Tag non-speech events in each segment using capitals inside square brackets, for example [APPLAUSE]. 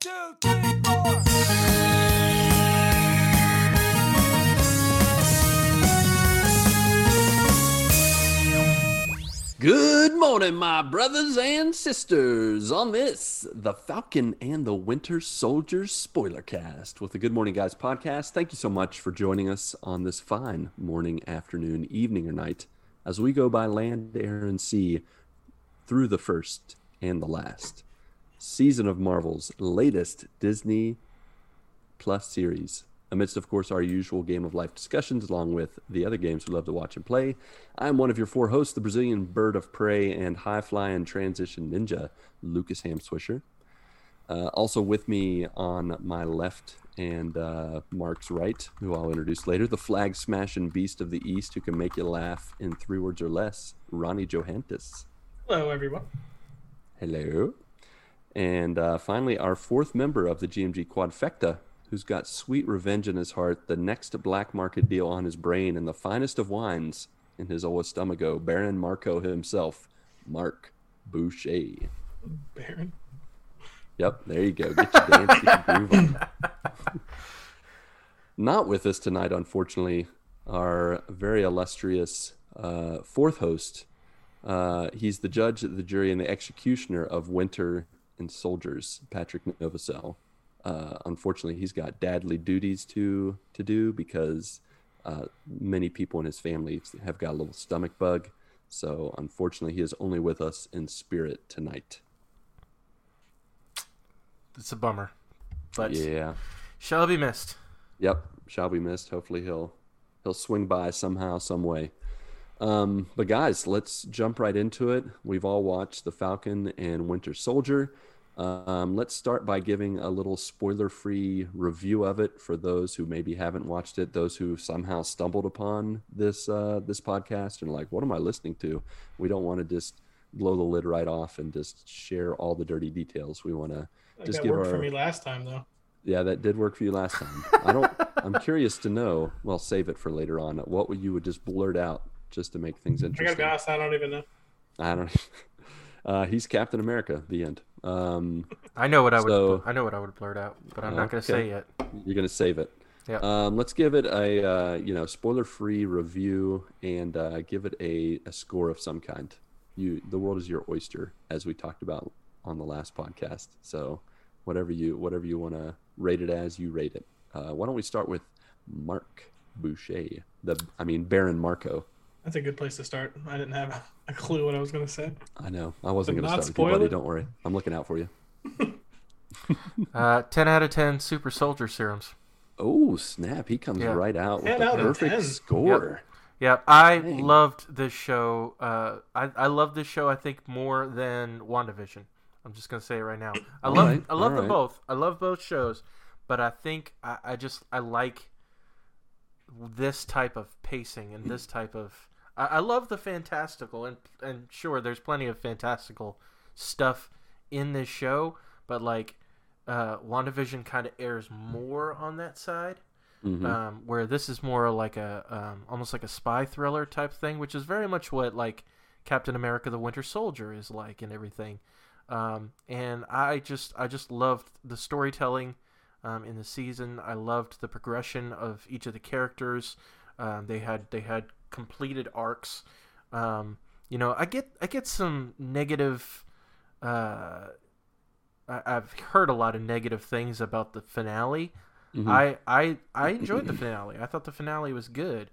two, three, four. Good morning, my brothers and sisters. On this, the Falcon and the Winter Soldier spoiler cast with the Good Morning Guys podcast. Thank you so much for joining us on this fine morning, afternoon, evening, or night as we go by land, air, and sea through the first and the last season of Marvel's latest Disney Plus series. Amidst, of course, our usual game of life discussions, along with the other games we love to watch and play, I'm one of your four hosts, the Brazilian bird of prey and high flying transition ninja, Lucas Ham Swisher. Uh, also with me on my left and uh, Mark's right, who I'll introduce later, the flag smashing beast of the East who can make you laugh in three words or less, Ronnie Johantges. Hello, everyone. Hello. And uh, finally, our fourth member of the GMG Quadfecta, who's got sweet revenge in his heart, the next black market deal on his brain, and the finest of wines in his old stomacho, Baron Marco himself, Marc Boucher. Baron. Yep, there you go. Get your dance, get your groove on. [LAUGHS] Not with us tonight, unfortunately, our very illustrious uh, fourth host. Uh, he's the judge, the jury, and the executioner of Winter and Soldiers, Patrick Novosel. Uh, unfortunately, he's got dadly duties to to do because uh, many people in his family have got a little stomach bug. So, unfortunately, he is only with us in spirit tonight. It's a bummer, but Yeah. shall be missed. Yep, shall be missed. Hopefully he'll he'll swing by somehow, some way. Um, but guys, let's jump right into it. We've all watched The Falcon and Winter Soldier. Um, let's start by giving a little spoiler-free review of it for those who maybe haven't watched it, those who somehow stumbled upon this uh, this podcast and like, "What am I listening to?" We don't want to just blow the lid right off and just share all the dirty details. We want to just that give worked our for me last time, though. yeah, that did work for you last time. I don't. I'm curious to know. Well, save it for later on. What would you would just blurt out just to make things interesting. I gotta interesting? be honest, I don't even know. I don't. [LAUGHS] Uh, he's Captain America. The end. Um, I know what I would. So- I know what I would blurt out, but I'm not going to Okay. say it. you're gonna save it. Yeah. Um, let's give it a uh, you know spoiler-free review and uh, give it a, a score of some kind. You, the world is your oyster, as we talked about on the last podcast. So, whatever you whatever you want to rate it as, you rate it. Uh, why don't we start with Marc Boucher? The I mean Baron Marco. That's a good place to start. I didn't have a clue what I was gonna say. I know. I wasn't going to not start with you, buddy. it? Don't worry. I'm looking out for you. [LAUGHS] Uh, ten out of ten super soldier serums. Oh snap! He comes Yeah. right out with 10 a perfect 10. score. Yeah, I Dang. loved this show. Uh, I I love this show. I think more than WandaVision. I'm just gonna say it right now. I All love right, I love all them right. both. I love both shows, but I think I, I just I like this type of pacing and this type of. I, I love the fantastical and and sure, there's plenty of fantastical stuff in this show, but like, uh, WandaVision kind of airs more on that side Mhm. um, where this is more like a um, almost like a spy thriller type thing, which is very much what like Captain America: The Winter Soldier is like and everything. Um, and I just I just loved the storytelling um, in the season. I loved the progression of each of the characters. Um, they had they had completed arcs. Um, you know, I get I get some negative. Uh, I, I've heard a lot of negative things about the finale. Mhm. I I I enjoyed the finale. I thought the finale was good.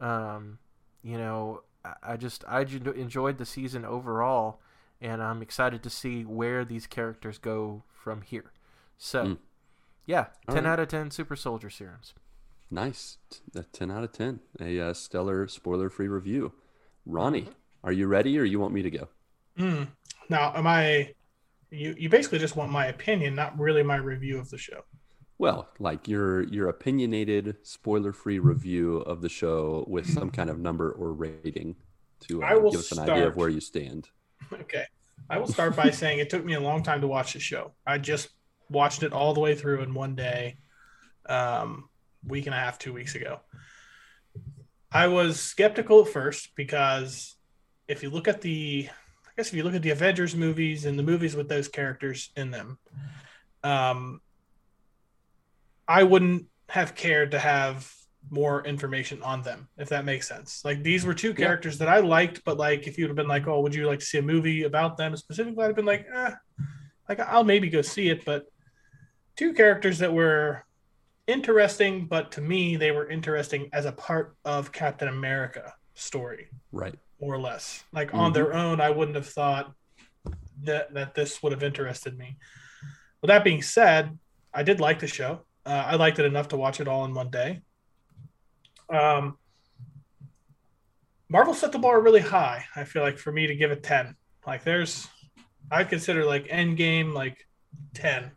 Um, you know, I, I just I enjoyed the season overall, and I'm excited to see where these characters go from here. So, Mm. yeah, All ten right. out of ten super soldier serums. Nice. A 10 out of 10. A uh, stellar spoiler free review. Ronnie, Mm-hmm. are you ready or you want me to go? Hmm. Now, am I? You you basically just want my opinion, not really my review of the show. Well, like your your opinionated spoiler free review of the show with some kind of number or rating to I uh, will give us an idea of where you stand. [LAUGHS] Okay. I will start by saying it took me a long time to watch the show. I just watched it all the way through in one day, um, week and a half, two weeks ago. I was skeptical at first because if you look at the, I guess if you look at the Avengers movies and the movies with those characters in them, um, I wouldn't have cared to have more information on them, if that makes sense. Like these were two characters that I liked, but like if you'd have been like, "Oh, would you like to see a movie about them specifically?" I'd have been like, "Eh, like I'll maybe go see it." But two characters that were interesting, but to me, they were interesting as a part of Captain America story Right. more or less. Like on their own, I wouldn't have thought that that this would have interested me. With that being said, I did like the show. Uh, I liked it enough to watch it all in one day. Um, Marvel set the bar really high. I feel like for me to give it ten, like there's, I consider like Endgame like ten.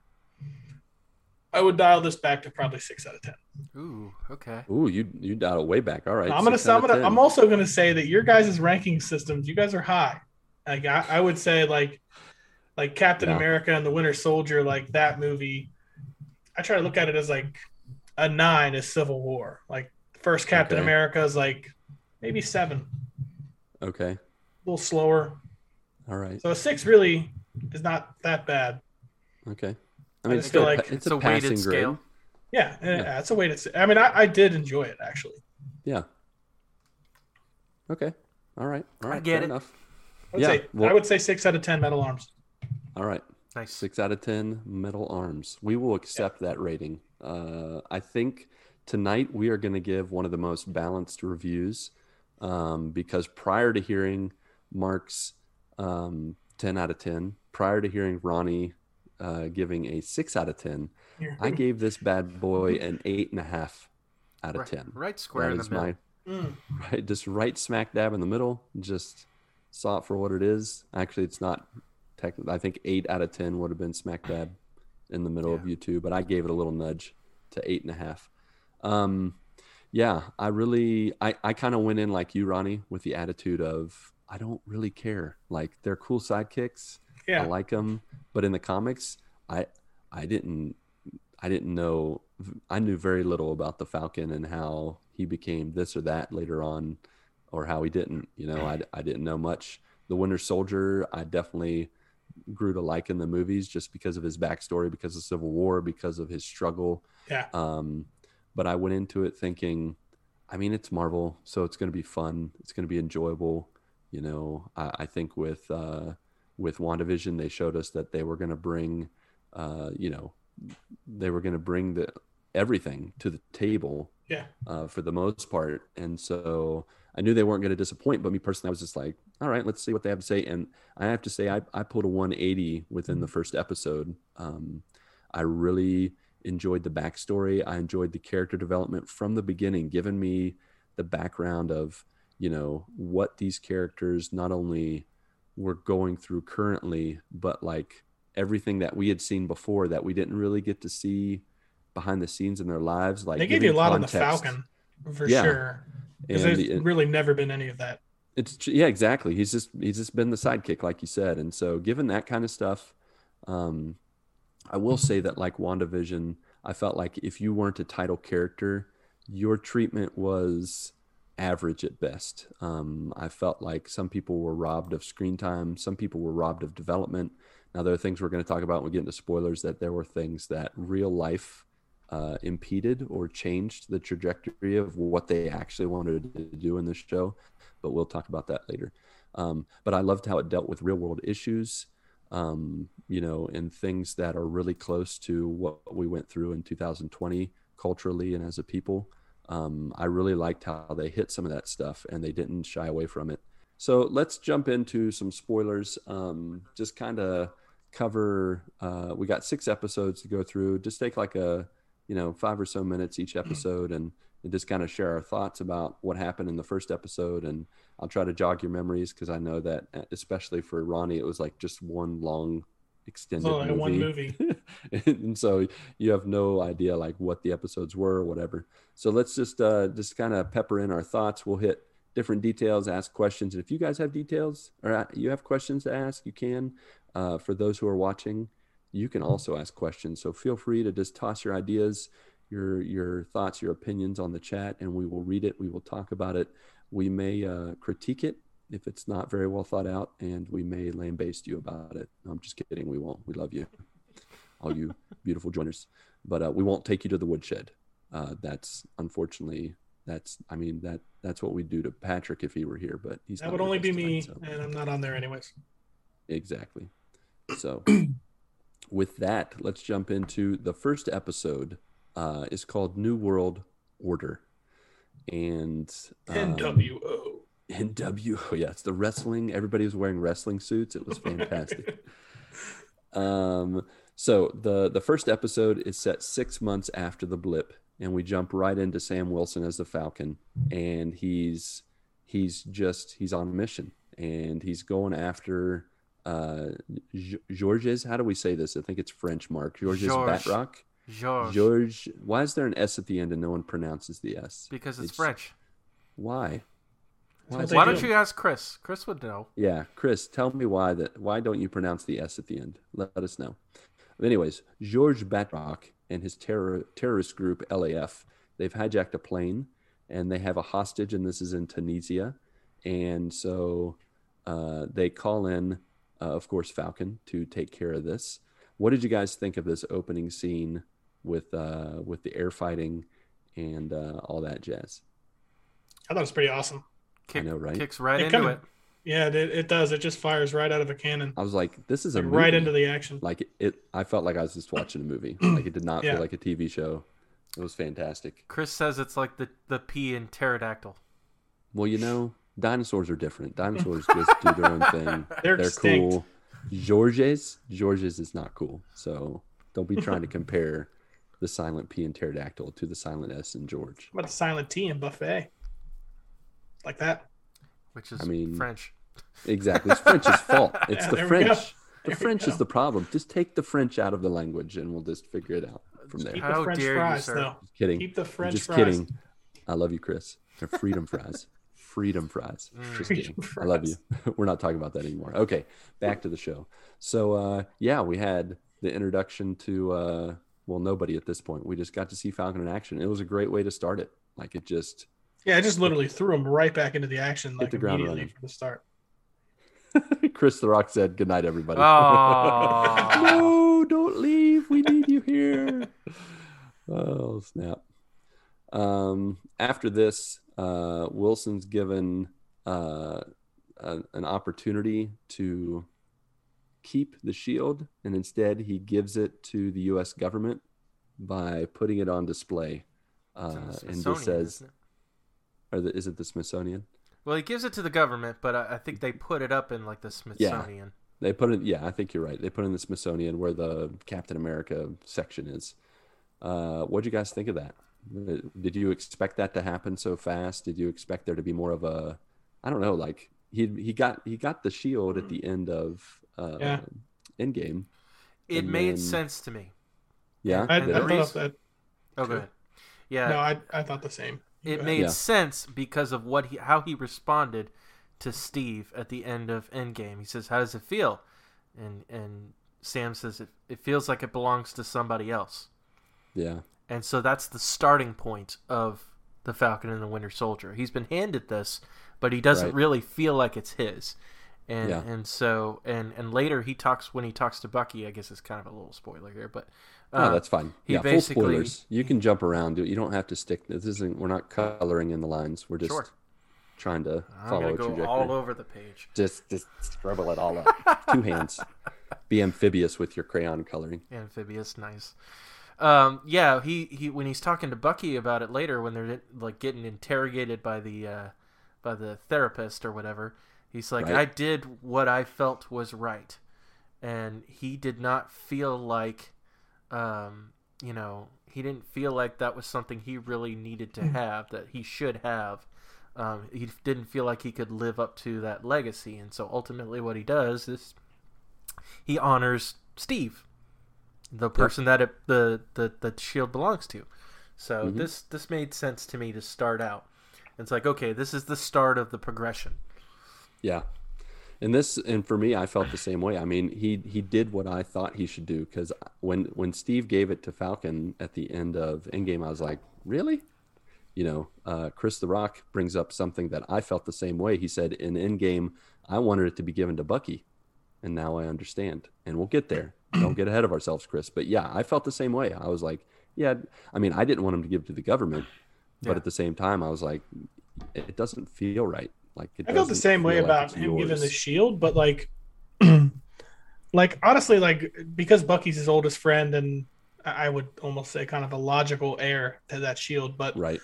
I would dial this back to probably six out of ten. Ooh, okay. Ooh, you you dialed way back. All right. I'm gonna, six I'm gonna, I'm also gonna say that your guys' ranking systems, you guys are high. Like I, I would say, like, like Captain Yeah. America and the Winter Soldier, like that movie. I try to look at it as like a nine is Civil War. Like first Captain Okay. America is like maybe seven, Okay. a little slower. All right. So a six really is not that bad. Okay. I I mean, just it's still feel a like it's it's a a weighted passing grade. scale. Yeah, yeah, Yeah. it's a weighted. to. I mean, I, I did enjoy it actually. Yeah. Okay. All right. All I get Fair it. enough. I would, Yeah, say, well- I would say six out of ten Metal Arms. All right. Nice. Six out of ten metal arms. We will accept that rating. Uh, I think tonight we are going to give one of the most balanced reviews um, because prior to hearing Mark's um, ten out of ten, prior to hearing Ronnie uh, giving a six out of ten, I gave this bad boy an eight and a half out of Right, ten. right square That in the middle. my Mm. right just right smack dab in the middle just saw it for what it is actually it's not technically i think eight out of ten would have been smack dab in the middle of you two but i gave it a little nudge to eight and a half um yeah i really i i kind of went in like you ronnie with the attitude of i don't really care like they're cool sidekicks Yeah. I like them, but in the comics, I I didn't I didn't know I knew very little about the Falcon and how he became this or that later on, or how he didn't. You know, I I didn't know much. The Winter Soldier, I definitely grew to like in the movies just because of his backstory, because of Civil War, because of his struggle. Yeah. Um, but I went into it thinking, I mean, it's Marvel, so it's going to be fun. It's going to be enjoyable. You know, I, I think with uh, with WandaVision, they showed us that they were going to bring, uh, you know, they were going to bring the everything to the table Yeah. uh, for the most part. And so I knew they weren't going to disappoint, but me personally, I was just like, all right, let's see what they have to say. And I have to say, I, I pulled a 180 within the first episode. Um, I really enjoyed the backstory. I enjoyed the character development from the beginning, giving me the background of, you know, what these characters not only were going through currently, but like everything that we had seen before that we didn't really get to see behind the scenes in their lives. Like they gave you a lot on the. Falcon for Yeah. sure. Because there's the- really never been any of that. it's yeah, exactly. He's just he's just been the sidekick, like you said, and so given that kind of stuff, um, I will say that like WandaVision, I felt like if you weren't a title character, your treatment was average at best. Um, I felt like some people were robbed of screen time, some people were robbed of development. Now there are things we're going to talk about when we get into spoilers that there were things that real life uh, impeded or changed the trajectory of what they actually wanted to do in this show. But we'll talk about that later. Um, but I loved how it dealt with real world issues, um, you know, and things that are really close to what we went through in 2020 culturally and as a people. Um, I really liked how they hit some of that stuff and they didn't shy away from it. So let's jump into some spoilers. Um, just kind of cover. Uh, we got six episodes to go through. Just take like a, you know, five or so minutes each episode, and, and just kind of share our thoughts about what happened in the first episode. And I'll try to jog your memories because I know that, especially for Ronnie, it was like just one long extended So movie. one movie. [LAUGHS] and so you have no idea like what the episodes were or whatever. So let's just uh, just kind of pepper in our thoughts. We'll hit different details, ask questions, and if you guys have details or uh, you have questions to ask, you can. Uh, for those who are watching, you can also ask questions. So feel free to just toss your ideas, your your thoughts, your opinions on the chat, and we will read it. We will talk about it. We may uh, critique it if it's not very well thought out, and we may lambaste you about it. I'm just kidding. We won't. We love you. all you [LAUGHS] beautiful joiners. But uh, we won't take you to the woodshed. Uh, that's unfortunately that's I mean that that's what we'd do to Patrick if he were here, but he's That not would only be tonight, me, so- and I'm not on there anyways. Exactly. So, [CLEARS THROAT] with that, let's jump into the first episode. Uh, is called New World Order, and um, NWO. NW. Oh, [LAUGHS] yeah, it's the wrestling. Everybody was wearing wrestling suits. It was fantastic. [LAUGHS] um, so the the first episode is set six months after the blip, and we jump right into Sam Wilson as the Falcon, and he's he's just he's on a mission, and he's going after uh Georges. How do we say this? I think it's French. Mark Georges Georges. Batroc. George, George. Why is there an S at the end and no one pronounces the S? because it's, it's- French. Why? Why what is they Why it- do. don't you ask Chris? Chris would know. Yeah, Chris, tell me why that why don't you pronounce the S at the end? Let, let us know. But anyways, George Batroc and his terror terrorist group LAF, they've hijacked a plane and they have a hostage, and this is in Tunisia. And so uh, they call in, uh, of course, Falcon to take care of this. What did you guys think of this opening scene with uh, with the air fighting and uh, all that jazz? I thought it was pretty awesome. Kick, know, right? Kicks right It into kinda- it. Yeah, it, it does. It just fires right out of a cannon, I was like, this is a like right into the action. like it, it i felt like i was just watching a movie [CLEARS THROAT] like it did not Yeah. feel like a tv show it was fantastic Chris says it's like the the P in pterodactyl. well you know dinosaurs are different dinosaurs [LAUGHS] just do their own thing [LAUGHS] They're they're cool georges georges is not cool so don't be trying to [LAUGHS] compare the silent p in pterodactyl to the silent s in george What about the silent T in buffet? Like that. which is I mean, French. exactly it's french's fault [LAUGHS] it's Yeah, the there we go. french [LAUGHS] the There french is the problem just take the french out of the language and we'll just figure it out from there Keep How the French dare you, fries, sir. though. Just kidding Keep the French just fries. kidding. I love you, Chris. They're freedom fries. Freedom fries. Mm. Just Freedom kidding. I love you. [LAUGHS] We're not talking about that anymore. Okay, back to the show. So uh, yeah, we had the introduction to uh, well, nobody at this point. We just got to see Falcon in action. It was a great way to start it. Like it just Yeah, I just literally threw him right back into the action like the ground immediately running. from the start. [LAUGHS] Chris the Rock said, "Good night, everybody." Aw. [LAUGHS] no, don't leave. We need you here. oh snap! Um, after this, uh, Wilson's given uh, a, an opportunity to keep the shield, and instead he gives it to the U.S. government by putting it on display. Uh, It's in the and Smithsonian, just says, isn't it? Or the, is it the Smithsonian? Well, he gives it to the government, but I, I think they put it up in like the Smithsonian. Yeah. They put it. Yeah, I think you're right. They put it in the Smithsonian where the Captain America section is. Uh, what would you guys think of that? Did you expect that to happen so fast? Did you expect there to be more of a, I don't know, like he he got he got the shield at the end of uh, Yeah. Endgame. It made then- sense to me. Yeah, I, I And the did it? thought reason- that. Oh, go. Yeah, No, I, I thought the same. It made. Yeah. sense because of what he how he responded to Steve at the end of Endgame. He says, "How does it feel?" And and Sam says, "It, it feels like it belongs to somebody else." yeah, And so that's the starting point of the Falcon and the Winter Soldier. He's been handed this, but he doesn't Right. really feel like it's his. And Yeah. and so and and later he talks when he talks to Bucky. I guess it's kind of a little spoiler here, but oh, that's fine. yeah, full spoilers. You can jump around. You don't have to stick. This isn't. We're not coloring in the lines. We're just Sure. trying to I'm follow a go trajectory. all over the page. Just just scribble it all up. [LAUGHS] Two hands. Be amphibious with your crayon coloring. amphibious nice um yeah he he when he's talking to bucky about it later when they're like getting interrogated by the uh by the therapist or whatever he's like Right. i did what i felt was right and he did not feel like um you know he didn't feel like that was something he really needed to have that he should have um, he didn't feel like he could live up to that legacy and so ultimately what he does is he honors steve the person that it, the, the the shield belongs to. So Mhm. this this made sense to me to start out. It's like okay, this is the start of the progression. Yeah. And this, and for me, I felt the same way. I mean, he he did what I thought he should do because when when Steve gave it to Falcon at the end of Endgame, I was like, really? You know, uh, Chris the Rock brings up something that I felt the same way. He said in Endgame, I wanted it to be given to Bucky, and now I understand. And we'll get there. [CLEARS THROAT] Don't get ahead of ourselves, Chris. But yeah, I felt the same way. I was like, yeah, I mean, I didn't want him to give to the government, but Yeah. at the same time, I was like, it doesn't feel right. Like it I felt the same way feel like about it's him giving the shield, but like, [CLEARS THROAT] like honestly, like because Bucky's his oldest friend, and I I would almost say kind of a logical heir to that shield, but right.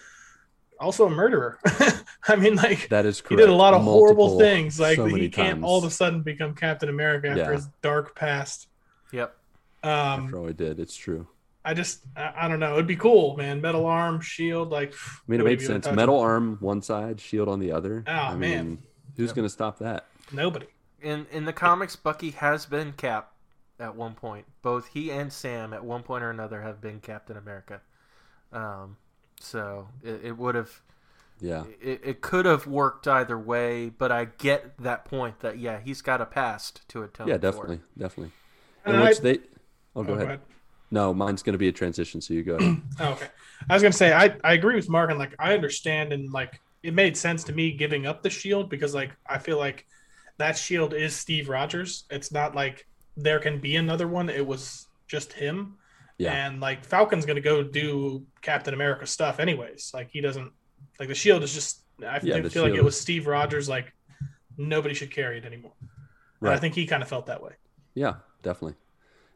also a murderer. [LAUGHS] I mean, like That is he did a lot of horrible things. Like so he can't times all of a sudden become Captain America after Yeah. his dark past. Yep. Um, After all he did, it's true. I just, I, I don't know. It'd be cool, man. Metal arm, shield, like. I mean, it made be able to sense. Metal him? arm one side, shield on the other. Oh, I man. mean, who's Yep. going to stop that? Nobody. In in the comics, Bucky has been Cap at one point. Both he and Sam at one point or another have been Captain America. Um, so it, it would have Yeah. it, it could have worked either way, but I get that point that yeah, he's got a past to atone Yeah, for. definitely. Definitely. And In I- which they. Oh, go Oh, ahead. No, mine's going to be a transition, so you go ahead. [CLEARS THROAT] Oh, okay. I was gonna say I, I agree with Mark and like I understand and like it made sense to me giving up the shield because like I feel like that shield is Steve Rogers. It's not like there can be another one. It was just him. Yeah. And like Falcon's gonna go do Captain America stuff anyways. Like he doesn't like the shield is just I Yeah, feel feel like it was Steve Rogers like nobody should carry it anymore. And I think he kind of felt that way. Yeah, definitely.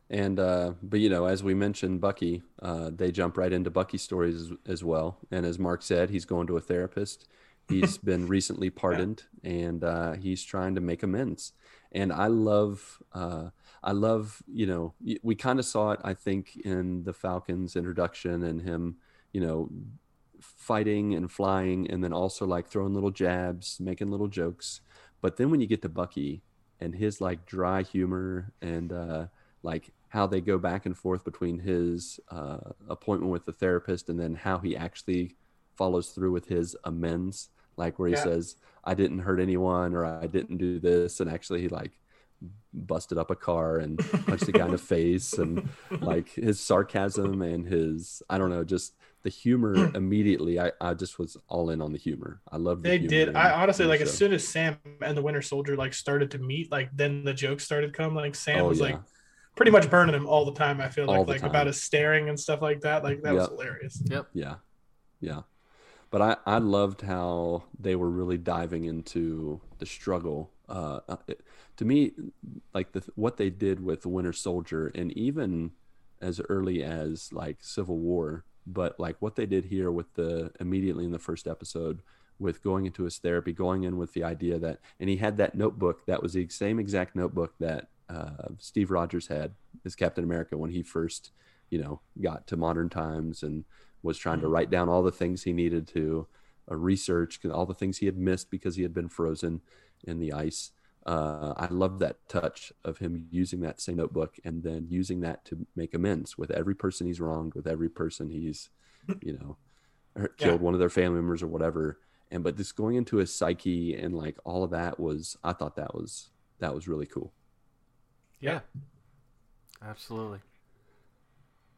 And uh, but you know, as we mentioned, Bucky, uh, they jump right into Bucky stories as, as well. And as Mark said, he's going to a therapist. He's [LAUGHS] been recently pardoned, and uh, he's trying to make amends. And I love, uh, I love, you know, we kind of saw it, I think, in the Falcons introduction and him, you know, fighting and flying, and then also like throwing little jabs, making little jokes. But then when you get to Bucky and his like dry humor and uh, like how they go back and forth between his uh, appointment with the therapist and then how he actually follows through with his amends, like where he Yeah. says, "I didn't hurt anyone" or "I didn't do this," and actually he like busted up a car and [LAUGHS] punched a guy in the face and like his sarcasm and his I don't know just the humor [CLEARS THROAT] immediately I, I just was all in on the humor I love the They did. I honestly like as soon as Sam and the Winter Soldier like started to meet, like then the jokes started come. Like Sam Oh, was yeah. like pretty much burning him all the time. I feel All like like time. about his staring and stuff like that. Like that was hilarious. Yep. Yeah, yeah. But I, I loved how they were really diving into the struggle. Uh, uh, it- to me, like the what they did with the Winter Soldier, and even as early as like Civil War, but like what they did here with the immediately in the first episode with going into his therapy, going in with the idea that, and he had that notebook that was the same exact notebook that uh, Steve Rogers had as Captain America when he first, you know, got to modern times and was trying to write down all the things he needed to uh, research, all the things he had missed because he had been frozen in the ice. Uh, I love that touch of him using that same notebook and then using that to make amends with every person he's wronged, with every person he's, you know, hurt, Yeah. killed one of their family members or whatever. And but this going into his psyche and like all of that was, I thought that was that was really cool. Yeah. Absolutely.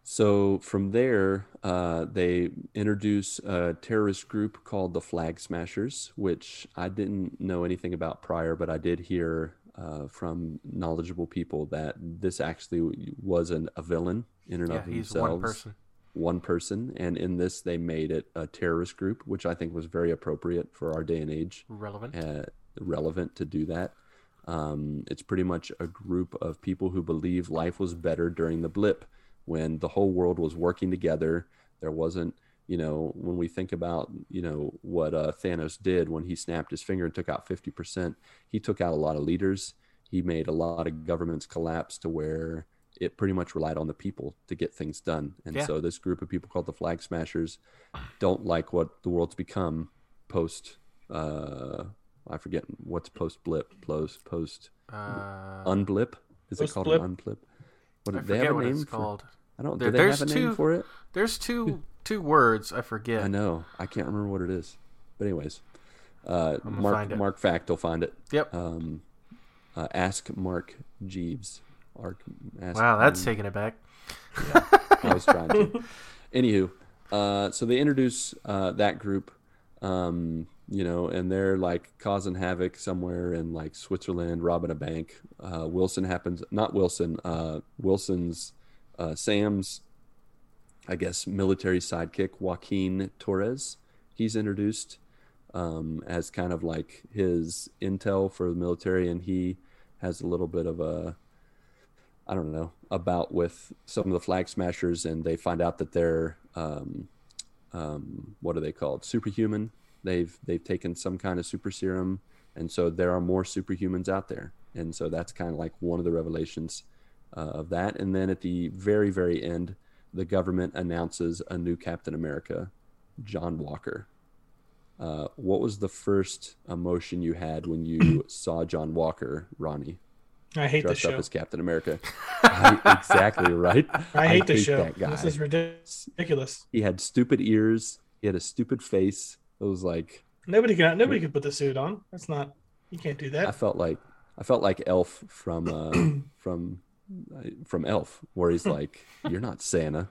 So from there, uh, they introduce a terrorist group called the Flag Smashers, which I didn't know anything about prior, but I did hear uh, from knowledgeable people that this actually was an, a villain in and Yeah, of he's themselves. one person. One person, and in this they made it a terrorist group, which I think was very appropriate for our day and age Relevant. uh, relevant to do that. Um, it's pretty much a group of people who believe life was better during the blip when the whole world was working together. There wasn't, you know, when we think about, you know, what uh, Thanos did when he snapped his finger and took out 50%, he took out a lot of leaders. He made a lot of governments collapse to where it pretty much relied on the people to get things done. And Yeah. so this group of people called the Flag Smashers don't like what the world's become post uh I forget what's post blip, post post Uh, unblip. Is it called an unblip? What I they have a what name called. I don't. There- do they there's have a name two- for it? There's two [LAUGHS] two words I forget. I know. I can't remember what it is. But anyways, uh, Mark. Mark Fact will find it. Yep. Um, uh, ask Mark Jeeves. Wow, that's him. taking it back. I was trying to. [LAUGHS] Anywho, uh, so they introduce uh, that group, um, you know, and they're like causing havoc somewhere in like Switzerland, robbing a bank. Uh, Wilson happens, not Wilson, uh, Wilson's, uh, Sam's, I guess, military sidekick, Joaquin Torres. He's introduced um, as kind of like his intel for the military, and he has a little bit of a, I don't know, about with some of the flag smashers, and they find out that they're, um, um, what are they called? Superhuman. They've they've taken some kind of super serum, and so there are more superhumans out there, and so that's kind of like one of the revelations uh, of that. And then at the very very end, the government announces a new Captain America, John Walker. Uh, what was the first emotion you had when you [CLEARS THROAT] saw John Walker, Ronnie, I hate this dressed up as Captain America? [LAUGHS] I- exactly right. I hate the show. This is ridiculous. He had stupid ears. He had a stupid face. It was like Nobody can nobody can put the suit on. That's not. You can't do that. I felt like I felt like Elf from uh, [CLEARS THROAT] from uh, from Elf, where he's [LAUGHS] like, "You're not Santa,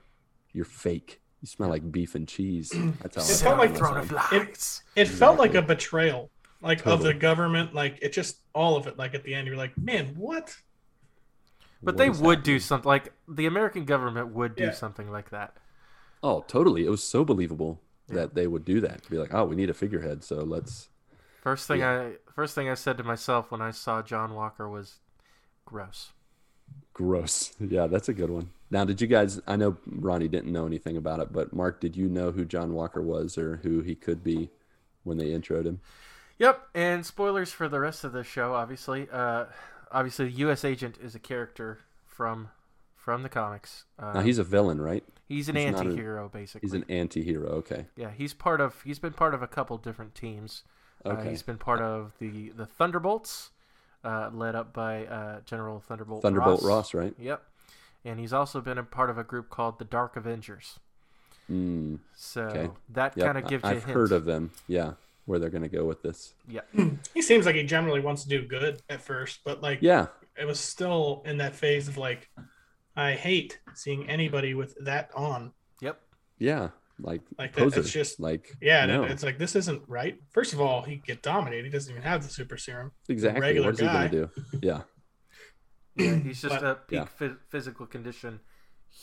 you're fake. You smell like beef and cheese." [CLEARS THROAT] That's how It felt. felt like throne saw of lies. It felt like a betrayal, like of the government. Like it just all of it. Like at the end, you're like, man, what? But What they would happening? do something like the American government would do Yeah. something like that. Oh, totally. It was so believable that they would do that. Be like, "Oh, we need a figurehead, so let's." First thing I first thing I said to myself when I saw John Walker was gross. Gross. [LAUGHS] Yeah, that's a good one. Now, did you guys? I know Ronnie didn't know anything about it, but Mark, did you know who John Walker was or who he could be when they introed him? Yep, and spoilers for the rest of the show. Obviously, uh, obviously, the U.S. agent is a character from from the comics. Uh, Now he's a villain, right? he's an he's anti-hero, basically. He's an anti-hero. Okay. yeah, he's part of. He's been part of a couple different teams. Uh, Okay. he's been part of the the Thunderbolts, uh, led up by uh, General Thunderbolt. Thunderbolt Ross. Ross, right? Yep, and he's also been a part of a group called the Dark Avengers. Mm, So Okay. that yep. kind of gives you a I've hint. heard of them. Yeah, where they're going to go with this. Yeah, He seems like he generally wants to do good at first, but like Yeah, it was still in that phase of like, I hate seeing anybody with that on. yep. yeah, like Like that- poser. it's just- like Yeah, no, it's like this isn't right. First of all, he get dominated. He doesn't even have the super serum. exactly. regular What is he guy. going to do? Yeah, [LAUGHS] Yeah, he's just But- a peak Yeah. phy- physical condition.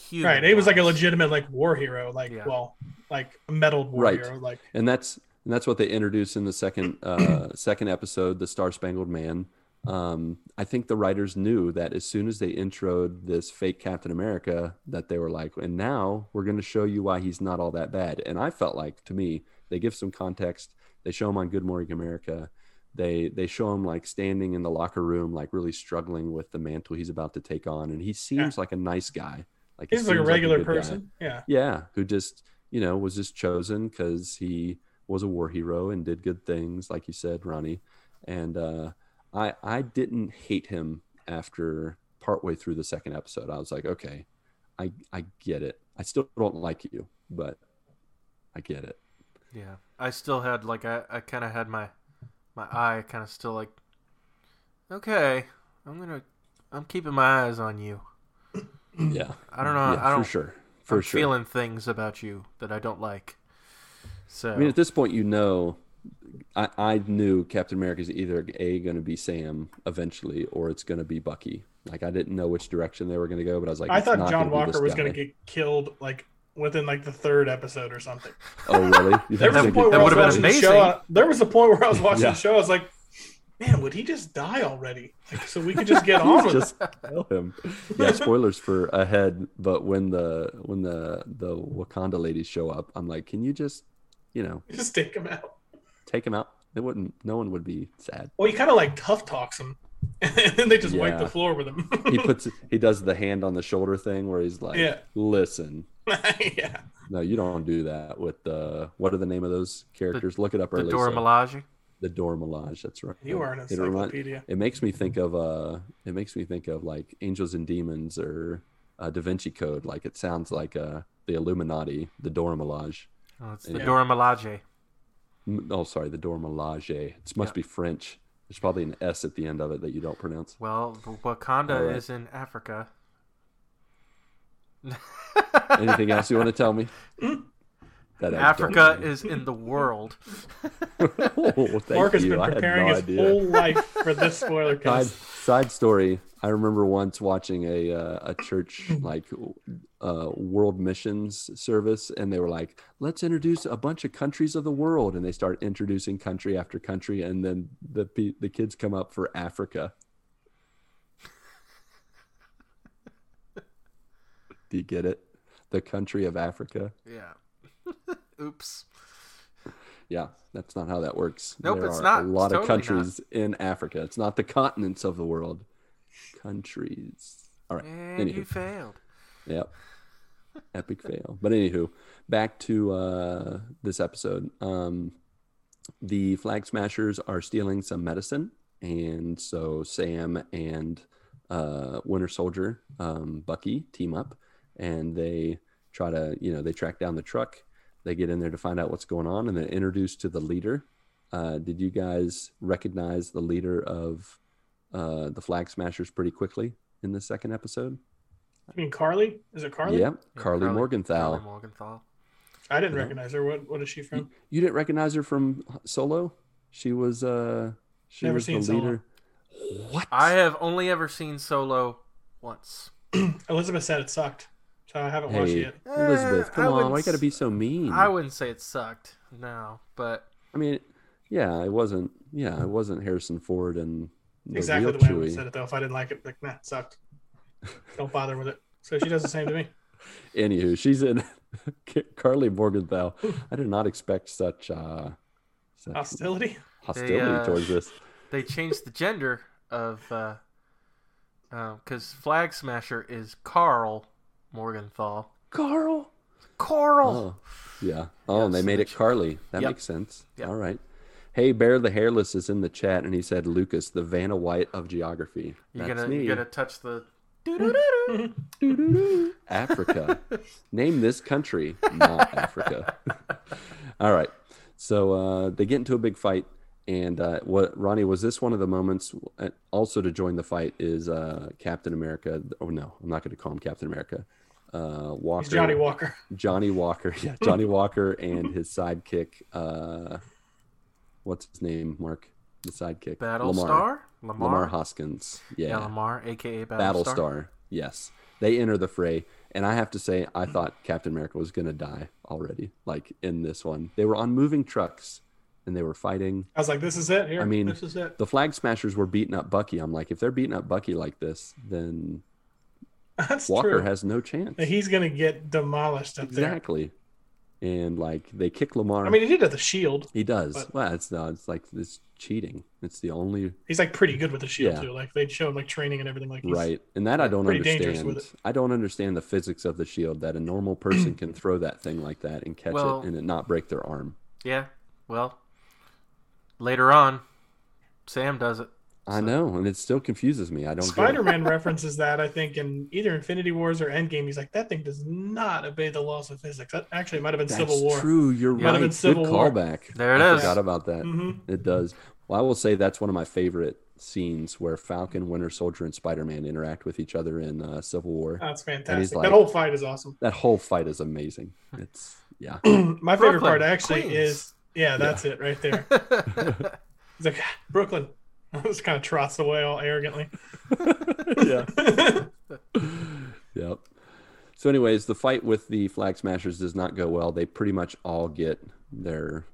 Human Right. He was like a legitimate like war hero, like Yeah. well, like a metal war Right. hero. Like and that's and that's what they introduced in the second uh, second episode, the Star Spangled Man. Um, I think the writers knew that as soon as they introed this fake Captain America, that they were like, and now we're going to show you why he's not all that bad. And I felt like, to me, they give some context. They show him on Good Morning America. They they show him like standing in the locker room, like really struggling with the mantle he's about to take on, and he seems like a nice guy. Like he he's like a regular good guy. person. Yeah. Yeah, who just you know was just chosen because he was a war hero and did good things, like you said, Ronnie. And uh, I I didn't hate him after partway through the second episode. I was like, okay, I I get it. I still don't like you, but I get it. Yeah, I still had like I, I kind of had my my eye kind of still like. Okay, I'm gonna I'm keeping my eyes on you. Yeah, I don't know. yeah, I don't. for sure, for I'm sure. feeling things about you that I don't like. So I mean, at this point, you know, I, I knew Captain America is either a going to be Sam eventually, or it's going to be Bucky. Like I didn't know which direction they were going to go, but I was like, I thought John gonna Walker was going to get killed like within like the third episode or something. [LAUGHS] Oh, really? There was a point where I was would've been watching the amazing. show. uh, There was a point where I was watching Yeah. the show. I was like, man, would he just die already? Like, so we could just get [LAUGHS] on with just kill him. Yeah, spoilers for ahead. But when the when the the Wakanda ladies show up, I'm like, can you just, you know. [LAUGHS] Just take him out. Take him out? It wouldn't. No one would be sad. Well, he kind of like tough talks him, [LAUGHS] and then they just wipe the floor with him. He [LAUGHS] puts he does the hand on the shoulder thing where he's like, Yeah. listen, [LAUGHS] yeah. no, you don't do that with the what are the name of those characters? Look it up earlier. the early. Dora so- Milaje. the Dora Milaje. That's right. You are an It remind- encyclopedia. It makes me think of uh, it makes me think of like Angels and Demons or uh, Da Vinci Code. Like it sounds like uh, the Illuminati, the Dora Milaje. Oh, it's the Yeah. Dora Milaje. M- Oh, sorry, the Dora Milaje. It must Yeah. be French. There's probably an S at the end of it that you don't pronounce. Well, Wakanda All right. is in Africa. [LAUGHS] Anything else you want to tell me? [LAUGHS] That Africa is in the world. [LAUGHS] oh, thank Mark has you. been preparing no his idea. whole life for this spoiler side, side story i remember once watching a uh, a church like uh, world missions service and they were like let's introduce a bunch of countries of the world and they start introducing country after country and then the the kids come up for africa [LAUGHS] do you get it the country of africa Yeah. [LAUGHS] Oops. yeah that's not how that works Nope, there it's are not. a It's lot of totally not. countries in africa it's not the continents of the world countries all right And Anywho. you failed. Yep. [LAUGHS] Epic fail. But anywho, back to uh, this episode. Um, the Flag Smashers are stealing some medicine, and so Sam and uh, Winter Soldier, um, Bucky, team up, and they try to, you know, they track down the truck. They get in there to find out what's going on, and they're introduced to the leader. Uh, did you guys recognize the leader of uh, the Flag Smashers pretty quickly in the second episode? I mean, Karli? Is it Karli? Yep, Yeah, Karli, Morgenthau. Karli Morgenthau. I didn't Yeah. recognize her. What What is she from? You didn't recognize her from Solo? She was uh she Never was seen the Solo. leader. What? I have only ever seen Solo once. [CLEARS THROAT] Elizabeth said it sucked, so I haven't watched it yet. Elizabeth, Eh, come I on. Why you gotta be so mean? I wouldn't say it sucked. No, but I mean, yeah, it wasn't. Yeah, it wasn't Harrison Ford and the Exactly real the way I would have said it though. If I didn't like it, like nah, it sucked. Don't bother with it. So she does the same to me. [LAUGHS] Anywho, she's in [LAUGHS] Karli Morgenthau. I did not expect such uh such Hostility. hostility uh, towards this. they changed the gender of uh, because Flag Smasher is Karl Morgenthau. Carl. Carl. Oh, yeah. Oh, and they Yes, made it Karli. That Yep. makes sense. Yep. All right. Hey, Bear the Hairless is in the chat, and he said, "Lucas, the Vanna White of geography." You That's gonna me. you gotta touch the. [LAUGHS] Africa. Name this country, not Africa. [LAUGHS] All right. So uh, they get into a big fight, and uh, what Ronnie was this one of the moments? uh, Also to join the fight is uh, Captain America. Oh no, I'm not going to call him Captain America. Uh, Walker. He's Johnny Walker. Johnny Walker. [LAUGHS] Yeah, Johnny Walker and his sidekick. What's his name? Mark, the sidekick. Battlestar. Lamar. Lamar Hoskins. Yeah, Yeah. Lamar, aka Battlestar. Battlestar. Yes. They enter the fray. And I have to say, I thought Captain America was going to die already, like in this one. They were on moving trucks and they were fighting. I was like, this is it. Here, I mean, this is it. The Flag Smashers were beating up Bucky. I'm like, if they're beating up Bucky like this, then [LAUGHS] That's Walker true. has no chance. He's gonna get demolished up there. Exactly. And like they kick Lamar. I mean, he did have the shield. he does. but- well, it's no, it's like it's cheating. It's the only He's like pretty good with the shield Yeah. too. Like they showed like training and everything. Like he's, right. And that I don't understand. with I don't understand the physics of the shield that a normal person can throw that thing like that and catch Well- it and it not break their arm. Yeah. Well, later on, Sam does it. I know, and it still confuses me. I don't. Spider-Man references that I think in either Infinity Wars or Endgame. He's like, that thing does not obey the laws of physics. That actually might have been That's Civil War. true. You're Might have right. been Good Civil War. callback. There it I is. Forgot about that. hmm It does. Well, I will say that's one of my favorite scenes where Falcon, Winter Soldier, and Spider-Man interact with each other in uh, Civil War. That's fantastic. like- that whole fight is awesome. That whole fight is amazing. It's yeah. [CLEARS THROAT] My favorite Brooklyn, part actually Queens. is yeah, that's it right there. [LAUGHS] He's like Brooklyn. [LAUGHS] Just kind of trots away all arrogantly. [LAUGHS] yeah. [LAUGHS] Yep. So, anyways, the fight with the Flag Smashers does not go well. They pretty much all get their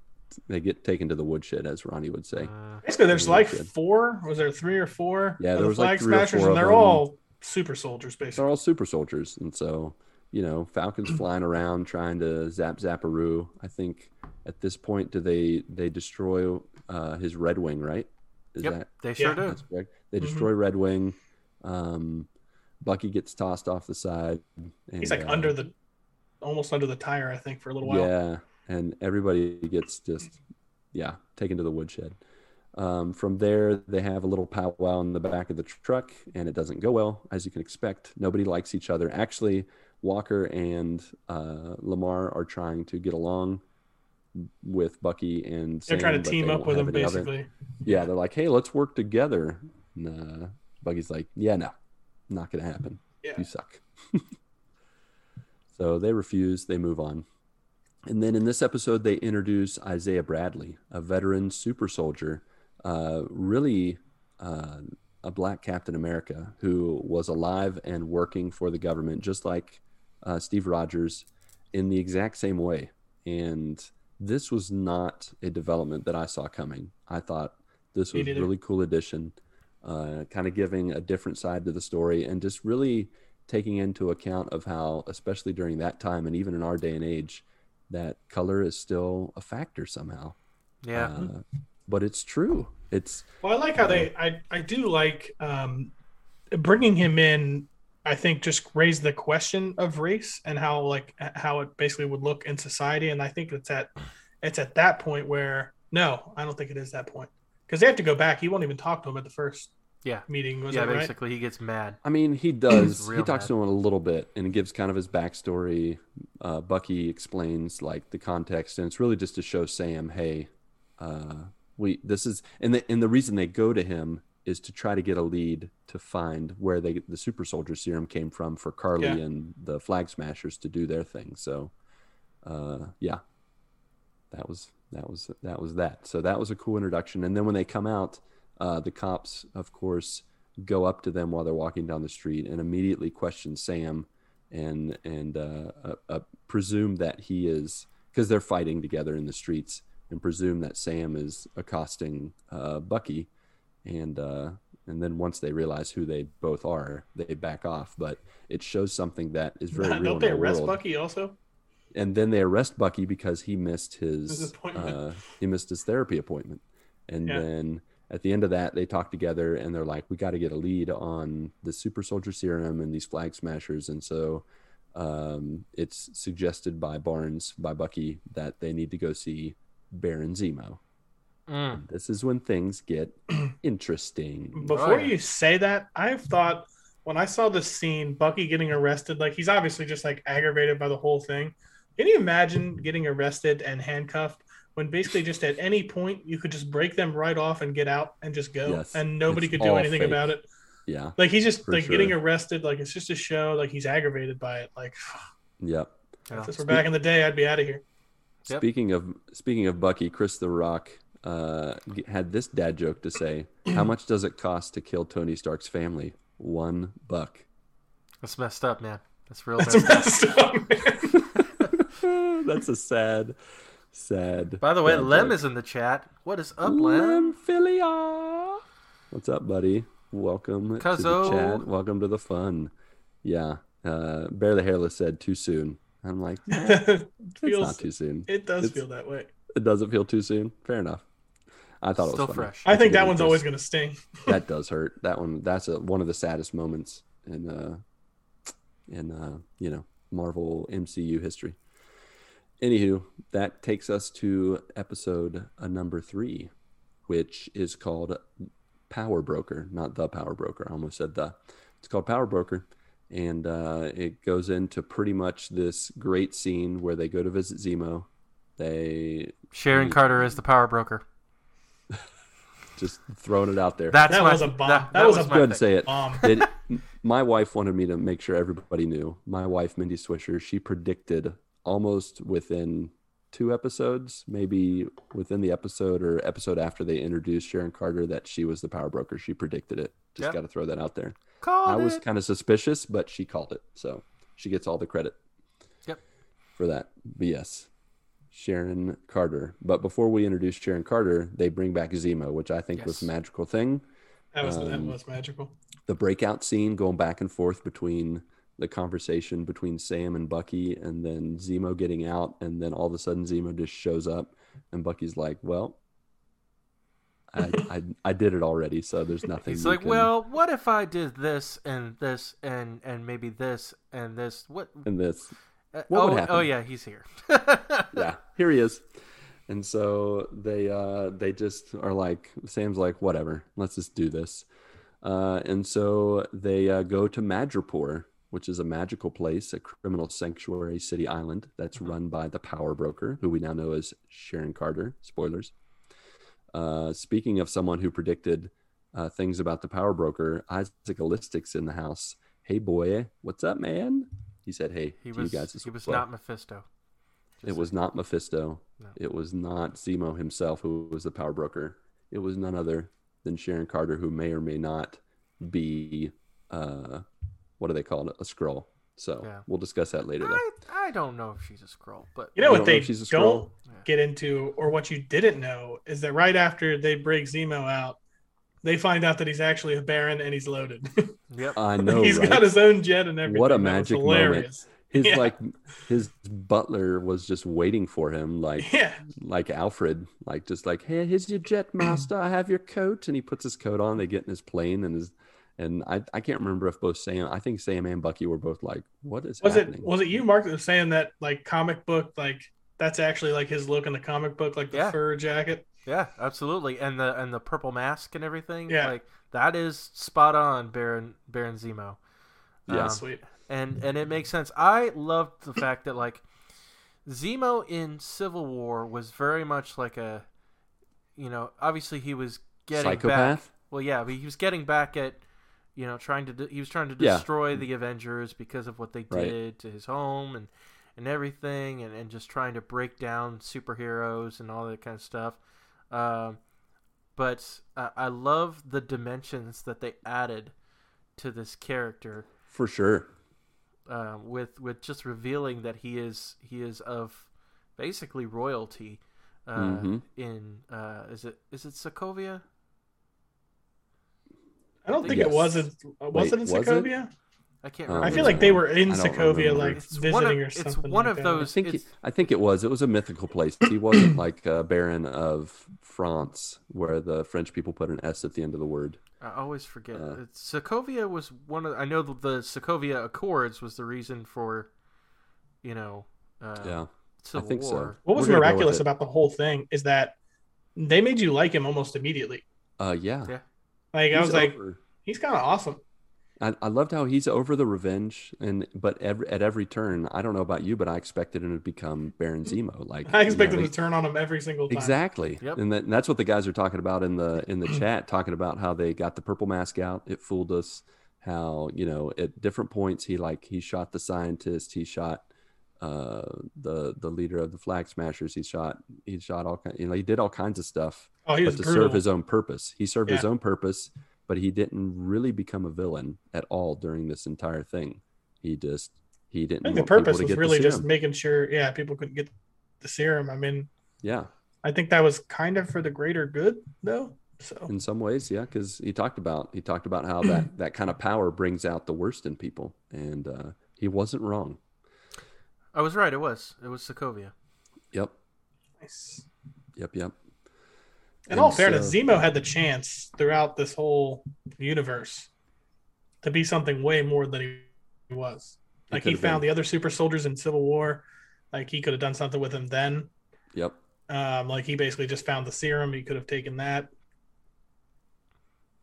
they get taken to the woodshed, as Ronnie would say. Uh, Basically, there's Really like good. four. Was there three or four? Yeah, of there the was like Flag three or Smashers, four and they're all super soldiers, Basically, They're all super soldiers, and so you know, Falcon's [CLEARS THROAT] flying around trying to zap Zapparoo. I think at this point, do they they destroy uh, his Red Wing? Right? Is yep, that they sure Yeah. do. that's correct? They Mhm. destroy Red Wing. Um, Bucky gets tossed off the side. And, He's like uh, under the, almost under the tire, I think, for a little while. Yeah, and everybody gets just yeah taken to the woodshed. Um, from there, they have a little powwow in the back of the truck, and it doesn't go well, as you can expect. Nobody likes each other. Actually, Walker and uh, Lamar are trying to get along with Bucky and They're Sam, trying to team up with him, basically. Yeah, they're like, "Hey, let's work together." And, uh, Bucky's like, "Yeah, no, not gonna happen. Yeah. You suck." [LAUGHS] so they refuse. They move on, And then in this episode, they introduce Isaiah Bradley, a veteran super soldier, uh, really uh, a black Captain America who was alive and working for the government, just like uh, Steve Rogers, in the exact same way. And this was not a development that I saw coming. I thought this was a really cool addition, uh, kind of giving a different side to the story and just really taking into account of how, especially during that time and even in our day and age, that color is still a factor somehow. Yeah. Uh, but it's true. It's Well, I like how they. I I do like um, bringing him in. I think just raised the question of race and how like how it basically would look in society. And I think it's at it's at that point where no, I don't think it is that point because they have to go back. He won't even talk to him at the first yeah. meeting. Was Yeah, that right? basically he gets mad. I mean, he [CLEARS THROAT] does. he talks mad. to him a little bit and gives kind of his backstory. Uh, Bucky explains like the context, and it's really just to show Sam, hey, uh, we this is, and the and the reason they go to him is to try to get a lead to find where they the super soldier serum came from for Karli Yeah. and the Flag Smashers to do their thing. So, uh, yeah, that was that was that was that. So that was a cool introduction. And then when they come out, uh, the cops, of course, go up to them while they're walking down the street and immediately question Sam and and uh, uh, uh, presume that he is because they're fighting together in the streets and presume that Sam is accosting uh, Bucky and uh, and then once they realize who they both are, they back off. But it shows something that is very [LAUGHS] real Don't they arrest world Bucky also? and then they arrest Bucky because he missed his, His appointment. uh, he missed his therapy appointment, and Yeah. then at the end of that they talk together and they're like, we got to get a lead on the super soldier serum and these flag smashers, and so um, it's suggested by Barnes by Bucky that they need to go see Baron Zemo. Mm. This is when things get [CLEARS THROAT] interesting. Before yeah. you say that, I've thought when I saw the scene, Bucky getting arrested, like he's obviously just like aggravated by the whole thing. Can you imagine getting arrested and handcuffed when basically just at any point you could just break them right off and get out and just go Yes, and nobody it's could do anything fake. about it? Yeah. Like he's just For like getting arrested, like it's just a show, like he's aggravated by it. Like [SIGHS] Yep. Yeah. since we're back in the day, I'd be out of here. Yep. Speaking of speaking of Bucky, Chris the Rock uh, had this dad joke to say: "How much does it cost to kill Tony Stark's family? One buck." That's messed up, man. That's real That's messed up. messed up, man. [LAUGHS] That's a sad, sad. By the way, Lem joke. is in the chat. What is up, Lem? Lemphilia. What's up, buddy? Welcome to the chat. Welcome to the fun. Yeah. Uh, Bear the Hairless said too soon. I'm like, [LAUGHS] nah, it it's not too soon. it does It's- feel that way. It doesn't feel too soon. Fair enough. I thought Still it was funny. fresh. I That's think that one's Chris. always gonna sting. [LAUGHS] that [LAUGHS] does hurt. That one that's a, one of the saddest moments in uh in uh you know Marvel MCU history. Anywho, that takes us to episode uh, number three, which is called Power Broker, not the Power Broker. I almost said the. It's called Power Broker, and uh, it goes into pretty much this great scene where they go to visit Zemo. They Sharon. Carter is the power broker. Just throwing it out there. That's That my, was a bomb. That, That was a my Go ahead and thing. say it. Um, [LAUGHS] It- my wife wanted me to make sure everybody knew. My wife, Mindy Swisher, she predicted almost within two episodes, maybe within the episode or episode after they introduced Sharon Carter, that she was the power broker. She predicted it. Just Yep. got to throw that out there. Called I was it. kind of suspicious, but she called it. So she gets all the credit Yep. for that. But yes, Sharon Carter. But before we introduce Sharon Carter, they bring back Zemo, which I think was a magical thing that was that Um, was magical. the breakout scene going back and forth between the conversation between Sam and Bucky and then Zemo getting out and then all of a sudden Zemo just shows up and Bucky's like, "Well, I I, [LAUGHS] I did it already, so there's nothing." He's like, can-" well, what if I did this and this and and maybe this and this? What? and this, what oh, would happen? oh yeah, he's here. [LAUGHS] yeah, here he is. And so they uh they just are like Sam's like whatever, let's just do this. Uh, and so they uh, go to Madripoor, which is a magical place, a criminal sanctuary city island that's run by the power broker, who we now know as Sharon Carter. Spoilers. Uh, speaking of someone who predicted uh, things about the power broker, Isaac Alistic's in the house. Hey boy, what's up, man? He said, "Hey He to was you guys as he was well. not Mephisto. It was not Mephisto. No. It was not Zemo himself who was the power broker. It was none other than Sharon Carter, who may or may not be uh, what do they call it? A scroll. So Yeah. we'll discuss that later. Though. I, I don't know if she's a scroll, but You know what don't know they she's a don't get into, or what you didn't know, is that right after they break Zemo out, they find out that he's actually a Baron and he's loaded. [LAUGHS] yep. I know, he's right? got his own jet and everything. What a magic moment. hilarious. his Yeah. like his butler was just waiting for him, like Yeah, like Alfred, like just like, hey, here's your jet [CLEARS THROAT] master. I have your coat, and he puts his coat on. They get in his plane, and his and I I can't remember if both Sam, I think Sam and Bucky were both like, what is was happening? it was it you, Mark, that was saying that like comic book, like that's actually like his look in the comic book, like the Yeah. fur jacket. Yeah, absolutely. And the and the purple mask and everything. Yeah. Like that is spot on Baron Baron Zemo. Yeah. Um, Sweet. and and it makes sense. I loved the fact that like Zemo in Civil War was very much like a you know, obviously he was getting back Psychopath? well, yeah, but he was getting back at, you know, trying to. De- he was trying to Yeah. destroy the Avengers because of what they Right. did to his home and and everything, and, and just trying to break down superheroes and all that kind of stuff. Um, but uh, I love the dimensions that they added to this character for sure. uh, with with just revealing that he is he is of basically royalty uh, Mhm. in uh, is it is it Sokovia? I don't think Yes. it was. In, was Wait, it in was it? Sokovia? I can't. Um, remember. I feel like they were in I Sokovia, like It's visiting one of- or it's one like of that. I those- think it's- I think it was. It was a mythical place. He wasn't [CLEARS THROAT] like a baron of France, where the French people put an S at the end of the word. I always forget. Uh, Sokovia was one of. I know the, the Sokovia Accords was the reason for, you know, uh, Yeah, Civil think so. What was We're gonna go with miraculous about the whole thing is that they made you like him almost immediately. uh, yeah. Yeah. Like I He's was like, he's kind of awesome. I, I loved how he's over the revenge, and but every, at every turn, I don't know about you, but I expected him to become Baron Zemo. Like [LAUGHS] I you expect know, him to turn on him every single time. Exactly. Yep. And, that, and that's what the guys are talking about in the in the chat, talking about how they got the purple mask out. It fooled us. How you know at different points he like he shot the scientist, he shot uh, the the leader of the Flag Smashers, he shot he shot all kind, you know he did all kinds of stuff, Oh, he but was to brutal. serve his own purpose. He served his own purpose, but he didn't really become a villain at all during this entire thing. He just he didn't. I think the purpose was really just making sure, yeah, people couldn't get the serum. I mean, yeah. I think that was kind of for the greater good, though. So in some ways yeah because he talked about he talked about how that [CLEARS THROAT] that kind of power brings out the worst in people and uh he wasn't wrong I was right. It was. It was Sokovia. yep nice. yep yep In And all fairness, so- Zemo had the chance throughout this whole universe to be something way more than he was. Like he could've found been. the other super soldiers in Civil War. Like he could have done something with him then. yep Um, like he basically just found the serum. He could have taken that.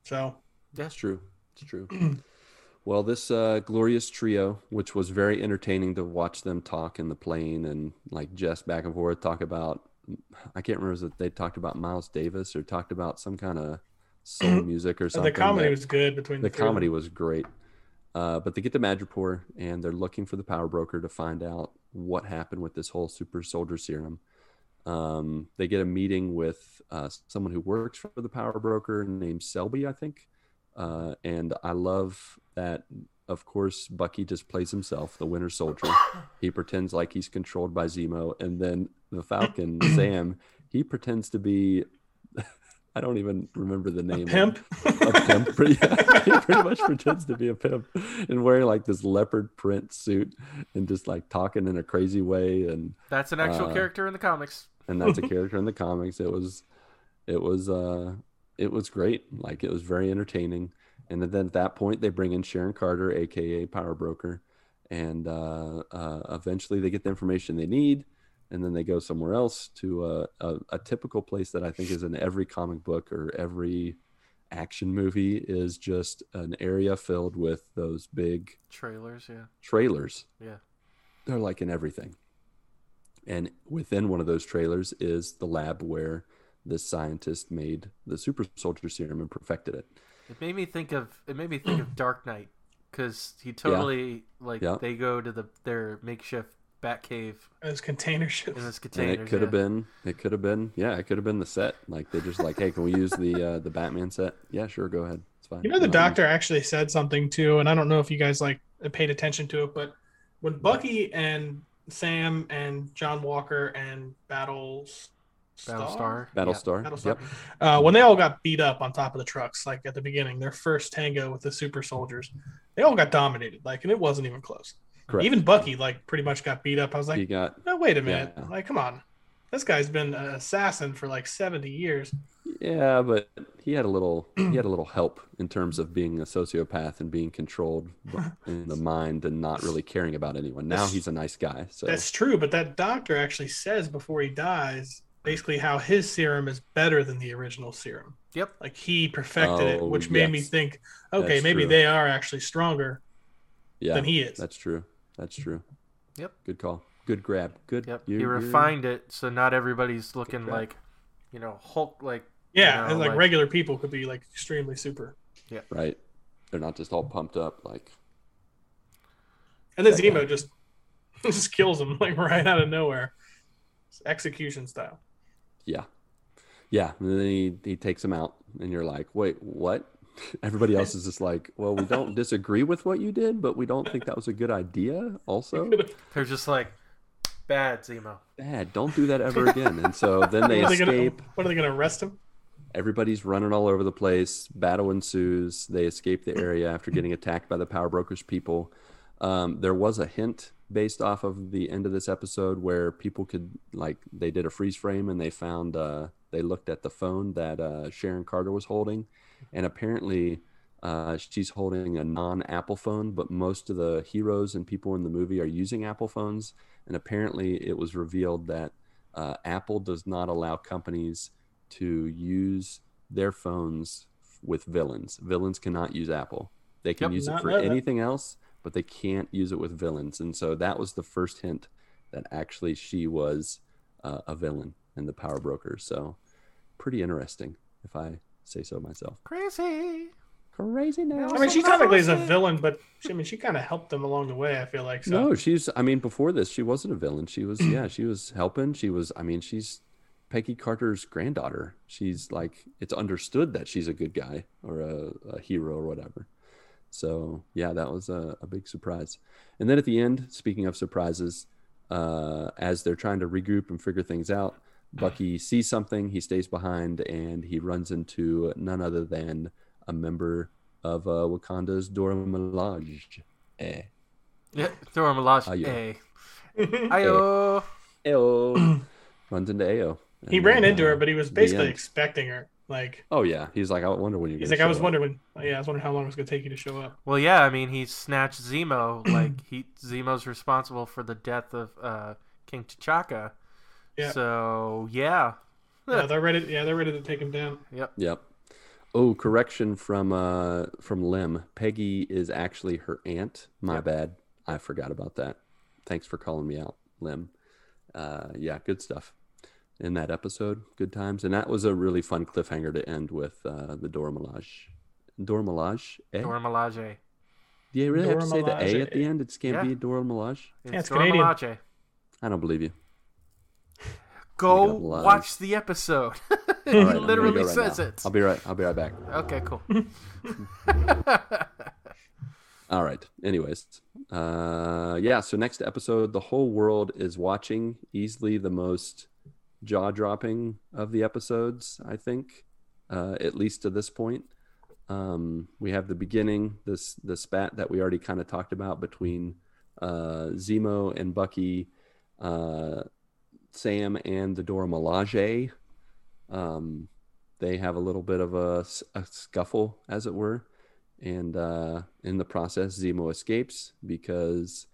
So That's true. It's true. [CLEARS THROAT] well, this uh, glorious trio, which was very entertaining to watch them talk in the plane and like jest back and forth, talk about. I can't remember if they talked about Miles Davis or talked about some kind of [CLEARS THROAT] soul music or something. the comedy was good between the the, comedy was great. Uh, but they get to Madripoor and they're looking for the power broker to find out what happened with this whole super soldier serum. Um, they get a meeting with uh, someone who works for the power broker named Selby, I think. Uh, and I love that, of course, Bucky just plays himself, the Winter Soldier. He pretends like he's controlled by Zemo. And then the Falcon, [CLEARS THROAT] Sam, he pretends to be. [LAUGHS] I don't even remember the name. A of- pimp. a pimp. [LAUGHS] Pretty, he pretty much pretends to be a pimp and wearing like this leopard print suit and just like talking in a crazy way. And That's an actual Uh, character in the comics. and that's a [LAUGHS] character in the comics. It was, it was, uh, it was great. Like it was very entertaining. And then at that point, they bring in Sharon Carter, aka Power Broker, and uh, uh, eventually they get the information they need. And then they go somewhere else to a, a, a typical place that I think is in every comic book or every action movie is just an area filled with those big Trailers, yeah, trailers. yeah. They're like in everything. And within one of those trailers is the lab where this scientist made the super soldier serum and perfected it. It made me think of it made me think of [CLEARS THROAT] Dark Knight because he totally like Yeah. they go to the their makeshift bat cave As container ships. in this And it could have been. It could have been. Yeah, it could have been the set. Like they just like, hey, can we use the uh, the Batman set? Yeah, sure, go ahead. It's fine. You know, the doctor actually said something too, and I don't know if you guys like paid attention to it, but when Bucky and Sam and John Walker and Battles Battlestar. Battlestar. Battlestar. Yep. uh, when they all got beat up on top of the trucks, like at the beginning, their first tango with the super soldiers, they all got dominated, like, and it wasn't even close. Correct. Even Bucky, like, pretty much got beat up. I was he like, got. no, wait a minute, Yeah. like, come on, this guy's been an assassin for like seventy years. Yeah, but he had a little. He had a little help in terms of being a sociopath and being controlled [LAUGHS] in the mind and not really caring about anyone. Now he's a nice guy. So That's true, but that doctor actually says before he dies, basically how his serum is better than the original serum. Yep. Like he perfected it, Oh, which made me think, okay, That's maybe true. they are actually stronger yeah, than he is. that's true. That's true. Yep. Good call. Good grab. Good. Yep. you- he you- refined it so not everybody's looking like, you know, Hulk like. Yeah, you know, and like, like- regular people could be like extremely super. Yeah. Right. They're not just all pumped up like. And then Okay. Zemo just [LAUGHS] just kills him like [LAUGHS] right out of nowhere. It's execution style. Yeah. Yeah. And then he, he takes him out, and you're like, wait, what? [LAUGHS] Everybody else is just like, well, we don't disagree with what you did, but we don't think that was a good idea, also. [LAUGHS] They're just like, bad Zemo. Bad. Don't do that ever again. And so then they What they escape. gonna, what are they going to arrest him? Everybody's running all over the place. Battle ensues. They escape the area after getting attacked by the Power Brokers people. Um, there was a hint based off of the end of this episode where people could like they did a freeze frame and they found uh, they looked at the phone that uh, Sharon Carter was holding, and apparently uh, she's holding a non-Apple phone, but most of the heroes and people in the movie are using Apple phones, and apparently it was revealed that uh, Apple does not allow companies to use their phones with villains. Villains cannot use Apple. They can Yep. use it for anything else, but they can't use it with villains. And so that was the first hint that actually she was uh, a villain in the Power Brokers. So pretty interesting, if I say so myself. Crazy. Crazy now. I mean, she technically is a villain, but she, I mean, she kind of helped them along the way. I feel like so. No, she's. I mean, before this, she wasn't a villain. She was. Yeah, she was helping. She was. I mean, she's Peggy Carter's granddaughter. She's like. It's understood that she's a good guy or a, a hero or whatever. So yeah, that was a, a big surprise. And then at the end, speaking of surprises, uh, as they're trying to regroup and figure things out, Bucky sees something. He stays behind and he runs into none other than a member of uh, Wakanda's Dora Milaje. Eh. Yeah, throw him a lot. Ayo. Hey. [LAUGHS] Ayo. Ayo. [CLEARS THROAT] Runs into Ayo. he ran uh, into her, but he was basically expecting her. Like Oh yeah, he's like, I wonder when you're. he's gonna like, I was up." wondering when. Yeah, I was wondering how long it was going to take you to show up. Well, yeah, I mean, he snatched Zemo. [CLEARS THROAT] like, he Zemo's responsible for the death of uh, King T'Chaka. Yeah. So, yeah. Yeah, they're ready. Yeah, they're ready to take him down. Yep. Yep. Oh, correction from uh from Lim. Peggy is actually her aunt. My Yep. bad. I forgot about that. Thanks for calling me out, Lim. Uh, yeah, good stuff in that episode. Good times, and that was a really fun cliffhanger to end with uh, the Dora Milaje. Dora Milaje? Eh? Dora Milaje. Do you really have to Dora say the A at the end? It can't Yeah. be Dora Milaje. Yeah, it's Dora Canadian. Milaje. I don't believe you. Go watch the episode. [LAUGHS] He right, literally go right says now. it. I'll be right. I'll be right back. Okay, cool. [LAUGHS] [LAUGHS] All right. Anyways, uh, yeah. So next episode, the whole world is watching. Easily the most jaw-dropping of the episodes, I think, uh, at least to this point. Um, we have the beginning, this the spat that we already kind of talked about between uh, Zemo and Bucky, uh, Sam and the Dora Milaje. Um, they have a little bit of a scuffle, as it were and uh, in the process, Zemo escapes because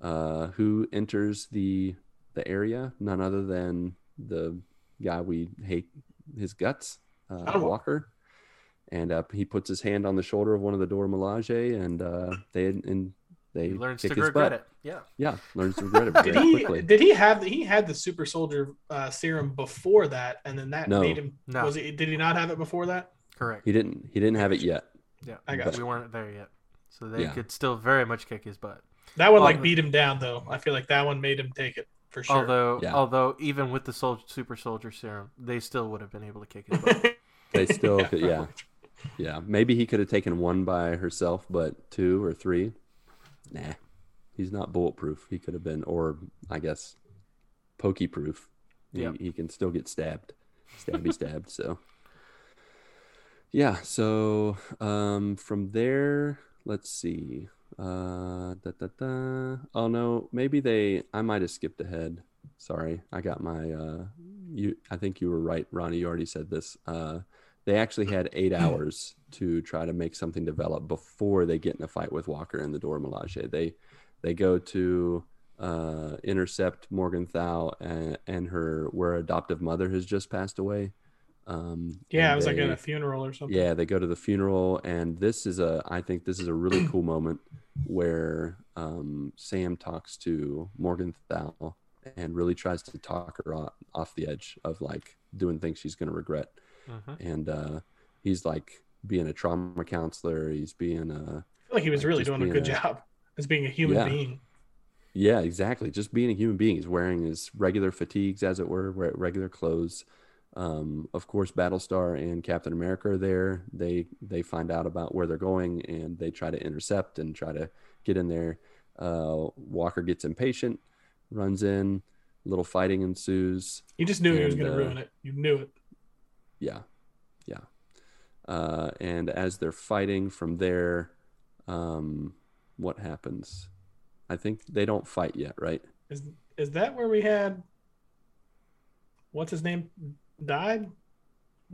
uh, who enters the the area? None other than the guy we hate his guts, uh, Adam Walker. Walker. And uh, he puts his hand on the shoulder of one of the Dora Milaje, and uh, they and they He learns kick to his regret butt. it. Yeah. Yeah, learns to regret it very Did he? quickly. Did he have? He had the super soldier uh, serum before that, and then that No. made him. No. Was he? Did he not have it before that? Correct. He didn't. He didn't have it yet. Yeah. I got But- We weren't there yet. So they Yeah. could still very much kick his butt. That one like Although- beat him down though. I feel like that one made him take it for sure. Although, Yeah. although even with the sol- super soldier serum, they still would have been able to kick his [LAUGHS] butt. They still could, yeah. Yeah, maybe he could have taken one by herself, but two or three, nah. He's not bulletproof. He could have been, or I guess, pokey proof. He, Yep. he can still get stabbed, stabby stabbed. So, yeah. So um, from there, let's see. Uh, da, da, da. Oh no, maybe they. I might have skipped ahead. Sorry, I got my. Uh, you. I think you were right, Ronnie. You already said this. Uh, they actually had eight [CLEARS THROAT] hours to try to make something develop before they get in a fight with Walker and the Dora Milaje. They they go to uh, intercept Morgenthau and, and her where her adoptive mother has just passed away. Um, yeah, it was like at a funeral or something. yeah, they go to the funeral, and this is a. I think this is a really cool moment where um, Sam talks to Morgenthau and really tries to talk her off, off the edge of like doing things she's going to regret. Mhm. And uh, he's like being a trauma counselor. He's being a I feel like he was Like, really doing a good a- job as being a human Yeah. being. Yeah, exactly. Just being a human being. He's wearing his regular fatigues, as it were, re- regular clothes. Um, of course, Battlestar and Captain America are there. They they find out about where they're going and they try to intercept and try to get in there. Uh, Walker gets impatient, runs in. Little fighting ensues. You just knew he was going to uh, ruin it. You knew it. Yeah, yeah. Uh, and as they're fighting from there, um, what happens? I think they don't fight yet, right? Is is that where we had? What's his name? Died,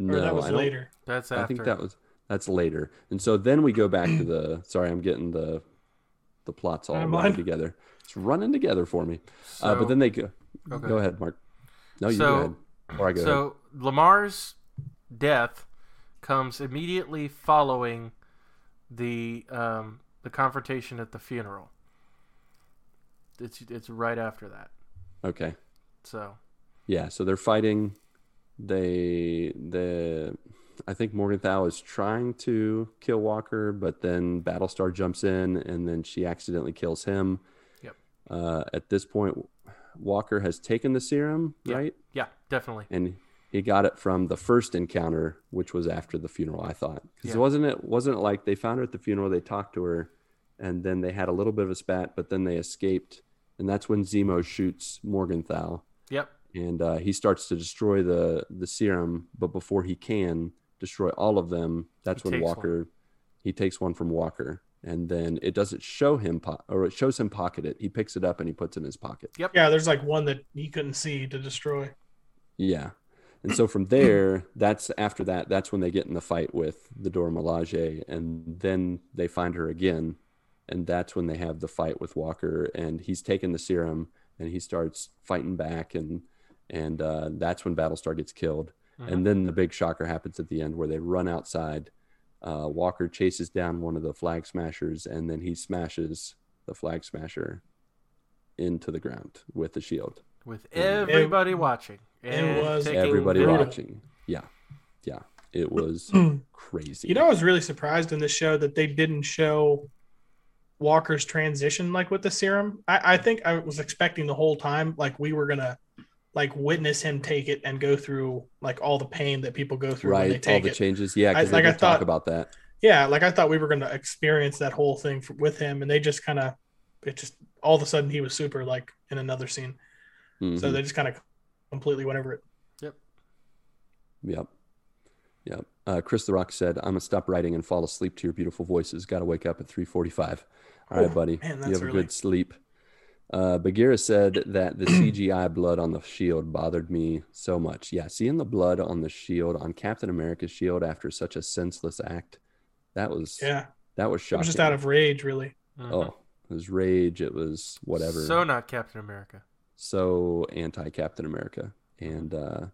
or that was I later. That's after. I think that was that's later. And so then we go back to the [CLEARS THROAT] sorry, I'm getting the the plots all Timeline. running together. It's running together for me. So, uh, but then they go okay. go ahead, Mark. No, you So- go ahead. Or I go ahead. So Lemar's death comes immediately following the um, the confrontation at the funeral. It's it's right after that. Okay. So Yeah, so they're fighting. They the I think Morgenthau is trying to kill Walker, but then Battlestar jumps in and then she accidentally kills him. Yep. Uh, at this point, Walker has taken the serum, Yeah. right? yeah, definitely. and he got it from the first encounter, which was after the funeral. I thought because Yeah. wasn't it wasn't it like they found her at the funeral, they talked to her, and then they had a little bit of a spat, but then they escaped, and that's when Zemo shoots Morgenthau, Yep. And uh, he starts to destroy the the serum, but before he can destroy all of them, that's He when takes Walker he takes one from Walker. And then it doesn't show him, po- or it shows him pocket it. He picks it up and he puts it in his pocket. Yep. Yeah, there's like one that he couldn't see to destroy. Yeah. And so from there, that's after that, that's when they get in the fight with the Dora Milaje, and then they find her again, and that's when they have the fight with Walker, and he's taken the serum, and he starts fighting back, and and uh, that's when Battlestar gets killed, Mhm. and then the big shocker happens at the end where they run outside. Uh, Walker chases down one of the flag smashers, and then he smashes the flag smasher into the ground with the shield. With everybody watching. And was everybody video. watching. Yeah, yeah, it was [CLEARS THROAT] crazy. You know, I was really surprised in this show that they didn't show Walker's transition like with the serum. I, I think I was expecting the whole time like we were gonna like witness him take it and go through like all the pain that people go through when they right? All the it. changes. Yeah, because I- like they I did talk thought- about that. yeah, like I thought we were gonna experience that whole thing f with him, and they just kind of it just all of a sudden he was super like in another scene. So Mhm. they just kind of completely went over it. Yep. Yep. Yep. Uh, Chris the Rock said, "I'm gonna stop writing and fall asleep to your beautiful voices. Got to wake up at 3:45." All right, Oh, buddy. man, you that's have a early. good sleep. Uh, Bagheera said that the CGI blood on the shield bothered me so much. Yeah, seeing the blood on the shield on Captain America's shield after such a senseless act, that was Yeah, that was it shocking. was just out of rage, really. Mhm. oh, it was rage. It was whatever. So not Captain America. so anti Captain America. And uh,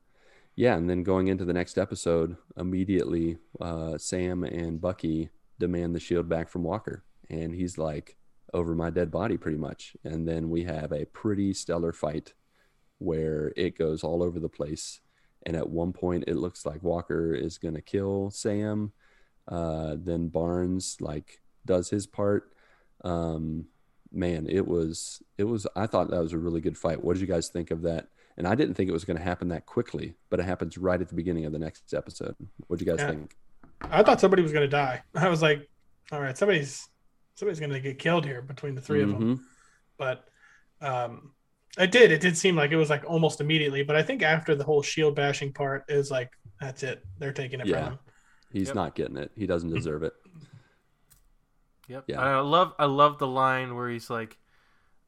yeah, and then going into the next episode, immediately uh, Sam and Bucky demand the shield back from Walker. And he's like, over my dead body, pretty much. And then we have a pretty stellar fight where it goes all over the place. And at one point, it looks like Walker is going to kill Sam. Uh, then Barnes like does his part. Um, man, it was it was. I thought that was a really good fight. What did you guys think of that? And I didn't think it was going to happen that quickly, but it happens right at the beginning of the next episode. What did you guys Yeah. think? I thought somebody was going to die. [LAUGHS] I was like, all right, somebody's somebody's going to get killed here between the 3 of them. But um, it did. It did seem like it was like almost immediately. But I think after the whole shield bashing part is like, that's it. They're taking it Yeah. from him. He's Yep. not getting it. He doesn't deserve it. Yep. Yeah. I love I love the line where he's like,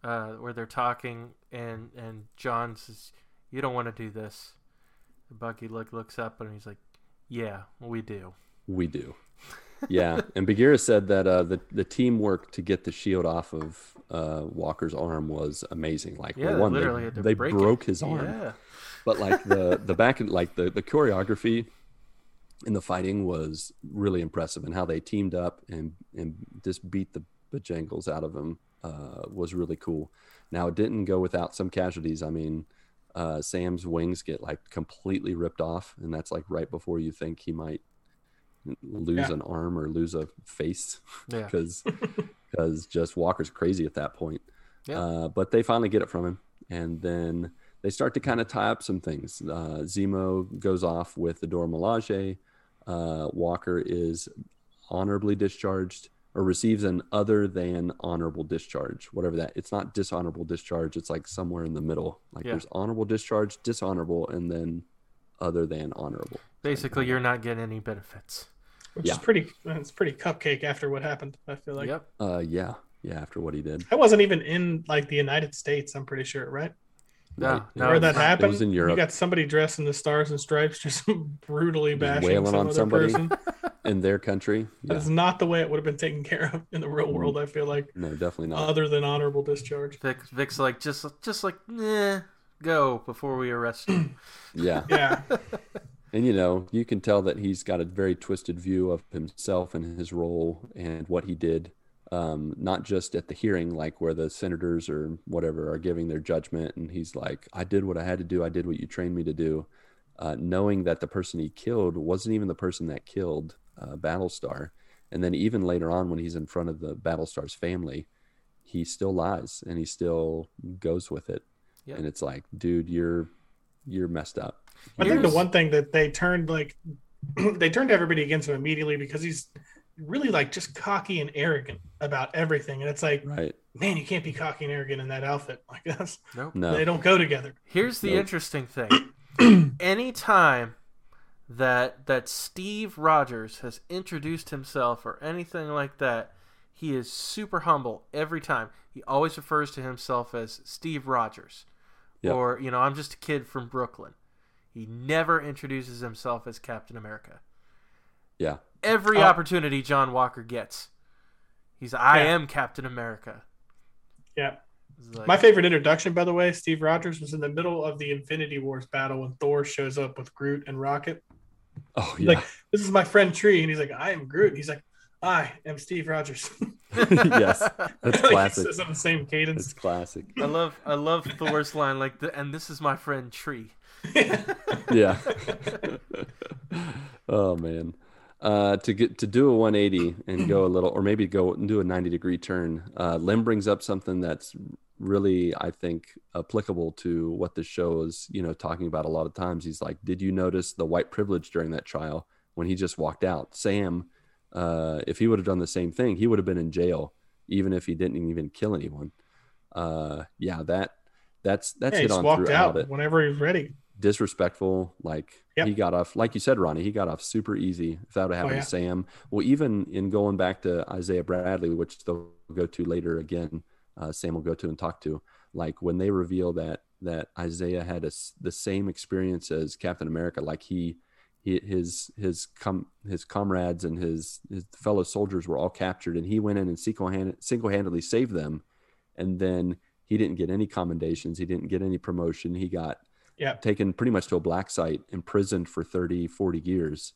uh, where they're talking and and John says, "You don't want to do this." Bucky look looks up and he's like, "Yeah, we do." We do. Yeah, and Bagheera said that uh, the the teamwork to get the shield off of uh, Walker's arm was amazing. Like, Yeah, well, one, literally they, had to they break it. broke his arm, Yeah. but like the the back and like the the choreography in the fighting was really impressive, and how they teamed up and and just beat the bejangles out of him uh, was really cool. Now it didn't go without some casualties. I mean. Uh, Sam's wings get like completely ripped off, and that's like right before you think he might lose Yeah. an arm or lose a face Yeah. [LAUGHS] because because [LAUGHS] just Walker's crazy at that point. Yeah. Uh, but they finally get it from him, and then they start to kind of tie up some things. Uh, Zemo goes off with the Dora Milaje. Uh, Walker is honorably discharged or receives an other than honorable discharge, whatever that. It's not dishonorable discharge. It's like somewhere in the middle. Like Yeah. there's honorable discharge, dishonorable, and then other than honorable. Basically, you're not getting any benefits. Which Yeah. is pretty. It's pretty cupcake after what happened. I feel like yep. Uh, yeah, yeah. After what he did, i wasn't even in like the United States. I'm pretty sure, right? No, Right. no, Where it's that not. happened, in Europe. you got somebody dressed in the stars and stripes, [LAUGHS] just brutally Just bashing wailing some on somebody. person. [LAUGHS] in their country, yeah, That's not the way it would have been taken care of in the real Mm. world. I feel like, no, definitely not. other than honorable discharge. Vic, Vic's like just just like nah, go before we arrest you. yeah, Yeah, [LAUGHS] and you know, you can tell that he's got a very twisted view of himself and his role and what he did. Um, not just at the hearing, like where the senators or whatever are giving their judgment, and he's like, "I did what I had to do. I did what you trained me to do," uh, knowing that the person he killed wasn't even the person that killed uh, Battlestar. And then even later on, when he's in front of the Battlestar's family, he still lies and he still goes with it. Yeah. And it's like, dude, you're you're messed up. I think the one thing that they turned like [CLEARS THROAT] they turned everybody against him immediately because he's really like just cocky and arrogant about everything, and it's like, Right? man, you can't be cocky and arrogant in that outfit. [LAUGHS] Like that's Nope. No. they don't go together. Here's the Nope. interesting thing. [CLEARS THROAT] Anytime that that Steve Rogers has introduced himself or anything like that, he is super humble every time. He always refers to himself as Steve Rogers. Yep. Or, you know, I'm just a kid from Brooklyn. He never introduces himself as Captain America. Yeah. Every Oh. opportunity John Walker gets, he's I Yeah. am Captain America. Yeah. Like- My favorite introduction, by the way, Steve Rogers was in the middle of the Infinity Wars battle when Thor shows up with Groot and Rocket. Oh yeah. like, this is my friend Tree, and he's like, I am Groot. And he's like, I am Steve Rogers. [LAUGHS] [LAUGHS] yes. That's Like, he classic. says on the same cadence. It's classic. I love I love Thor's line like the, and this is my friend Tree. Yeah. [LAUGHS] oh man. Uh, to get to do a 180 and go a little, or maybe go and do a 90 degree turn. Uh, Lim brings up something that's really, I think, applicable to what the show is, you know, talking about a lot of times. He's like, "Did you notice the white privilege during that trial when he just walked out?" Sam, uh, if he would have done the same thing, he would have been in jail, even if he didn't even kill anyone. Uh, yeah, that that's that's Yeah, he hit just on walked out it whenever he's ready. Disrespectful. Like Yep. he got off, like you said, Ronnie, he got off super easy. without having have happened Oh, yeah. Sam, well, even in going back to Isaiah Bradley, which they'll go to later again, uh, Sam will go to and talk to. Like when they reveal that that Isaiah had a the same experience as Captain America, like he. He, his his com, his comrades and his his fellow soldiers were all captured, and he went in and single handedly saved them. And then he didn't get any commendations. He didn't get any promotion. He got Yeah. taken pretty much to a black site, imprisoned for 30, 40 years.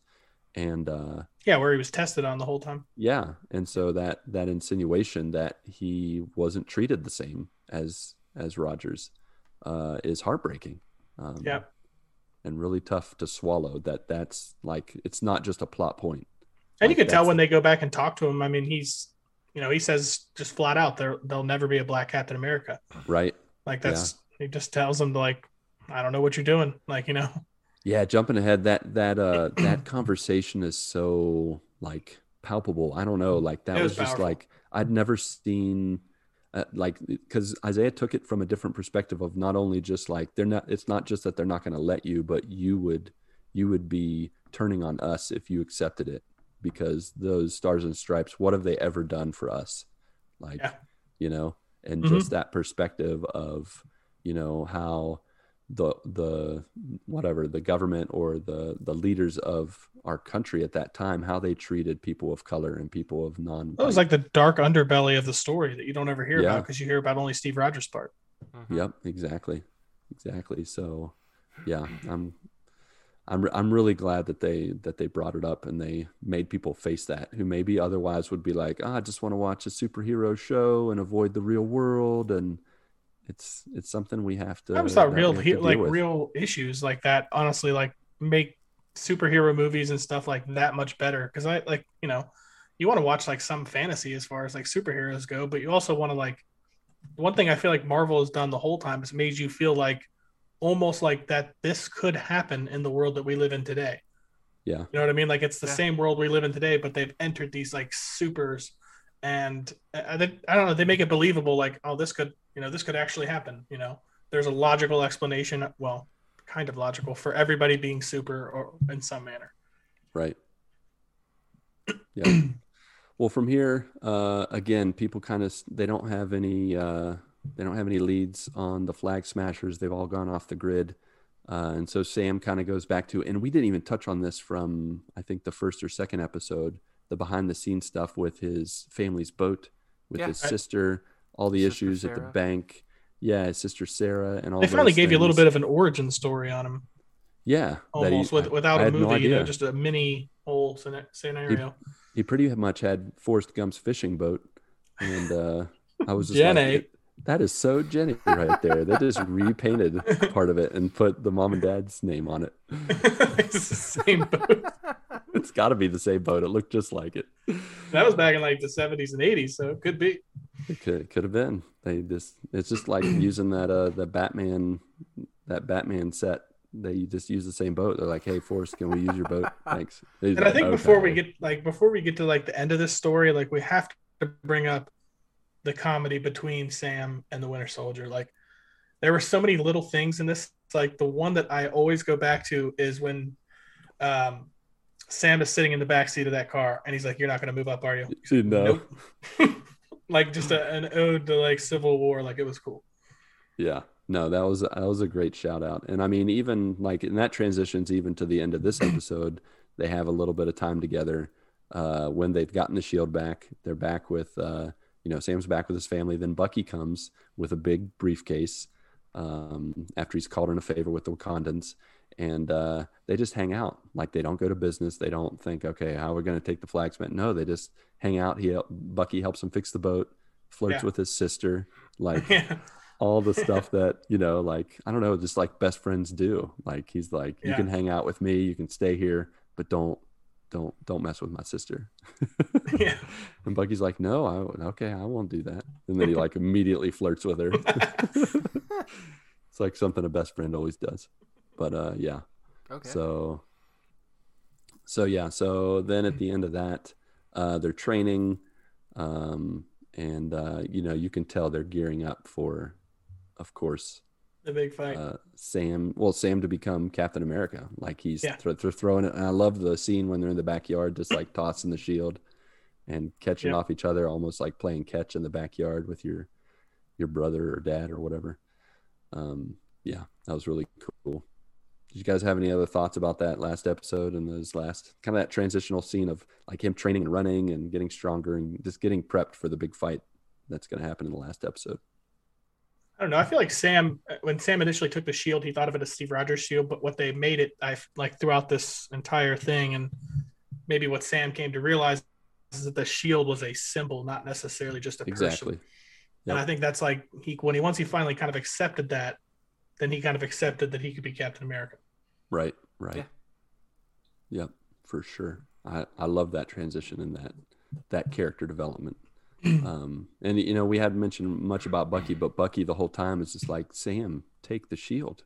And uh, Yeah, where he was tested on the whole time. yeah, and so that that insinuation that he wasn't treated the same as as Rogers uh, is heartbreaking. Um, Yeah. and really tough to swallow. That that's like it's not just a plot point. And Like, you can tell when they go back and talk to him. I mean, he's you know, he says just flat out there there'll never be a black Captain America. right? Like that's he just tells them like, I don't know what you're doing. Like, you know. Yeah, jumping ahead, that that uh [CLEARS THROAT] that conversation is so like palpable. I don't know, like that It was, was just like I'd never seen uh, like because Isaiah took it from a different perspective of not only just like they're not. It's not just that they're not going to let you, but you would you would be turning on us if you accepted it because those stars and stripes. What have they ever done for us? Like Yeah. you know, and Mhm. just that perspective of you know how the the whatever the government or the the leaders of our country at that time how they treated people of color and people of non That was like the dark underbelly of the story that you don't ever hear Yeah. about because you hear about only Steve Rogers' part. Mhm. Yep, exactly, exactly. So, yeah, I'm, I'm, re- I'm really glad that they that they brought it up and they made people face that who maybe otherwise would be like, ah, I just want to watch a superhero show and avoid the real world, and it's it's something we have to. I always thought real he- like with. real issues like that honestly like make superhero movies and stuff like that much better because I like you know you want to watch like some fantasy as far as like superheroes go, but you also want to like one thing I feel like Marvel has done the whole time is made you feel like almost like that this could happen in the world that we live in today. Yeah. You know what I mean? Like it's the Yeah. same world we live in today, but they've entered these like supers and I, they, I don't know, they make it believable like, oh, this could, you know, this could actually happen. You know, there's a logical explanation. Well, kind of logical for everybody being super or in some manner. Right. Yeah. [CLEARS THROAT] well, from here, uh, again, people kind of they don't have any uh, they don't have any leads on the flag smashers. They've all gone off the grid, uh, and so Sam kind of goes back to, and we didn't even touch on this from I think the first or second episode, the behind the scenes stuff with his family's boat, with Yeah. his Right. sister, all the Sister issues at the bank. Yeah, sister Sarah, and all. That. They finally those gave you a little bit of an origin story on him, yeah, that he- almost with, I- without I a had no movie, you know, just a mini whole scena- scenario. he pretty much had Forrest Gump's fishing boat, and uh, I was just Jenny. like, "That is so Jenny right there." They just repainted part of it and put the mom and dad's name on it. [LAUGHS] it's the same boat. [LAUGHS] It's got to be the same boat. It looked just like it. That was back in like the 70s and 80s, so it could be. It could could have been. They just it's just like [CLEARS THROAT] using that uh the Batman that Batman set. They just use the same boat. They're like, "Hey, Forrest, can we use your boat? [LAUGHS] Thanks." He's And I like, think before we get like before we get to like the end of this story, like we have to bring up the comedy between Sam and the Winter Soldier. Like there were so many little things in this. It's like the one that I always go back to is when um, Sam is sitting in the back seat of that car and he's like, "You're not going to move up, are you?" You know, Nope. [LAUGHS] like just a, an ode to like Civil War. Like it was cool. Yeah. No, that was that was a great shout out. And I mean, even like and that transitions even to the end of this episode. They have a little bit of time together. Uh, when they've gotten the shield back, they're back with uh, you know, Sam's back with his family. Then Bucky comes with a big briefcase um, after he's called in a favor with the Wakandans. And uh, they just hang out. Like they don't go to business. They don't think, okay, how are we going to take the flagsman? No, they just hang out. He Bucky helps him fix the boat, flirts Yeah. with his sister. Like [LAUGHS] yeah. all the [LAUGHS] stuff that you know like i don't know just like best friends do like he's like you can hang out with me you can stay here but don't don't don't mess with my sister. [LAUGHS] Yeah. [LAUGHS] and bucky's like no i okay i won't do that. And then he like immediately flirts with her. [LAUGHS] It's like something a best friend always does. But uh yeah. Okay. so so yeah. So then at the end of that uh they're training um and uh you know you can tell they're gearing up for of course The big fight. uh sam well sam to become captain america. Like he's Yeah. thro- they're throwing it and i love the scene when they're in the backyard just like tossing the shield and catching off each other almost like playing catch in the backyard with your your brother or dad or whatever. Um yeah that was really cool. Did you guys have any other thoughts about that last episode and those last kind of that transitional scene of like him training and running and getting stronger and just getting prepped for the big fight that's going to happen in the last episode I don't know. I feel like Sam, uh, when Sam initially took the shield, he thought of it as Steve Rogers' shield, but what they made it, I like throughout this entire thing, and maybe what Sam came to realize is that the shield was a symbol, not necessarily just a person. exactly And I think that's like he when he once he finally kind of accepted that, then he kind of accepted that he could be Captain America. right right Yeah. yep for sure i i love that transition and that that character development Um, and you know, we hadn't mentioned much about Bucky, but Bucky the whole time is just like, Sam, take the shield.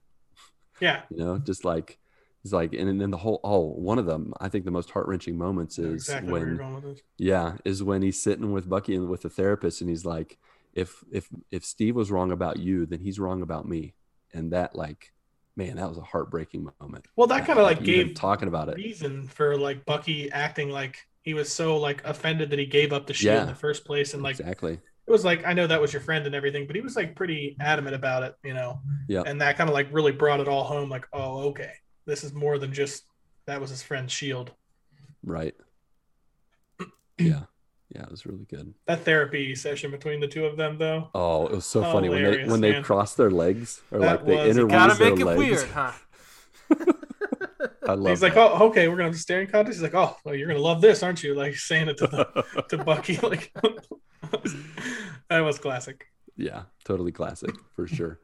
Yeah, You know, just like it's like, and then the whole oh, one of them, I think the most heart wrenching moments is exactly when going with this. yeah, is when he's sitting with Bucky and with the therapist, and he's like, if if if Steve was wrong about you, then he's wrong about me, and that like, man, that was a heartbreaking moment. Well, that kind of like gave talking about it. reason for like Bucky acting like he was so like offended that he gave up the shield Yeah. in the first place, and like exactly. it was like I know that was your friend and everything, but he was like pretty adamant about it, you know. Yeah. And that kind of like really brought it all home. Like, oh, okay, this is more than just that was his friend's shield. Right. [CLEARS THROAT] Yeah. Yeah, it was really good. That therapy session between the two of them, though. Oh, it was so funny when they Hilarious, when they man. cross their legs or That like they was- interweave Gotta their it legs. weird, huh? I love He's like, oh, okay, we're gonna have a staring contest. He's like, oh, well, you're gonna love this, aren't you? Like saying it to the to [LAUGHS] Bucky. Like [LAUGHS] that was classic. Yeah, totally classic for sure.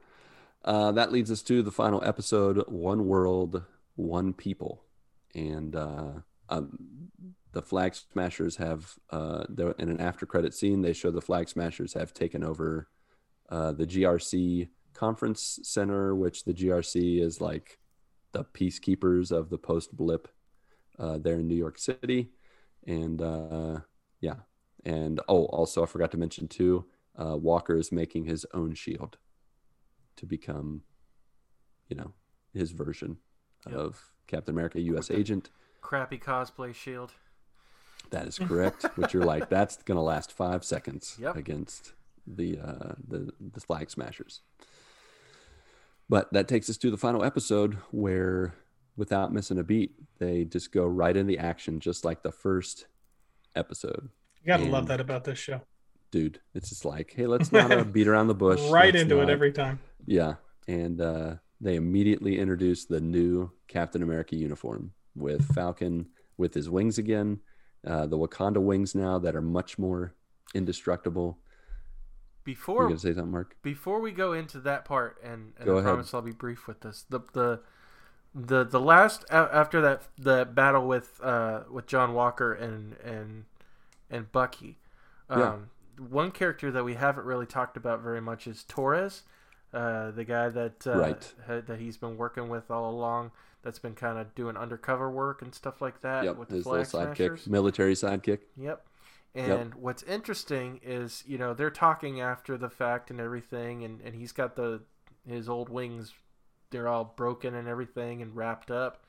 Uh, that leads us to the final episode: One World, One People, and uh, um, the Flag Smashers have uh, in an after-credit scene. They show the Flag Smashers have taken over uh, the GRC conference center, which the GRC is like the peacekeepers of the post blip uh, there in New York City, and uh, yeah, and oh, also I forgot to mention too uh, Walker is making his own shield to become, you know, his version Yep. of Captain America, U.S. agent. Crappy cosplay shield. That is [LAUGHS] correct. which you're like, that's going to last five seconds Yep. against the uh, the the Flag Smashers. But that takes us to the final episode where, without missing a beat, they just go right in the action, just like the first episode. You gotta And- love that about this show. Dude, it's just like, hey, let's not uh, beat around the [LAUGHS] bush. right Let's into it every time. Yeah, and uh, they immediately introduced the new Captain America uniform with Falcon with his wings again, uh, the Wakanda wings now that are much more indestructible. You Before gonna say something, Mark? before we go into that part, and, and Go I ahead. promise I'll be brief with this. The the the the last after that the battle with uh with John Walker and and and Bucky. Um, Yeah. One character that we haven't really talked about very much is Torres, uh, the guy that uh, Right. ha- that he's been working with all along. That's been kind of doing undercover work and stuff like that Yep, with the his little sidekick, smashers. military sidekick. Yep. And what's interesting is, you know, they're talking after the fact and everything, and, and he's got the his old wings, they're all broken and everything and wrapped up,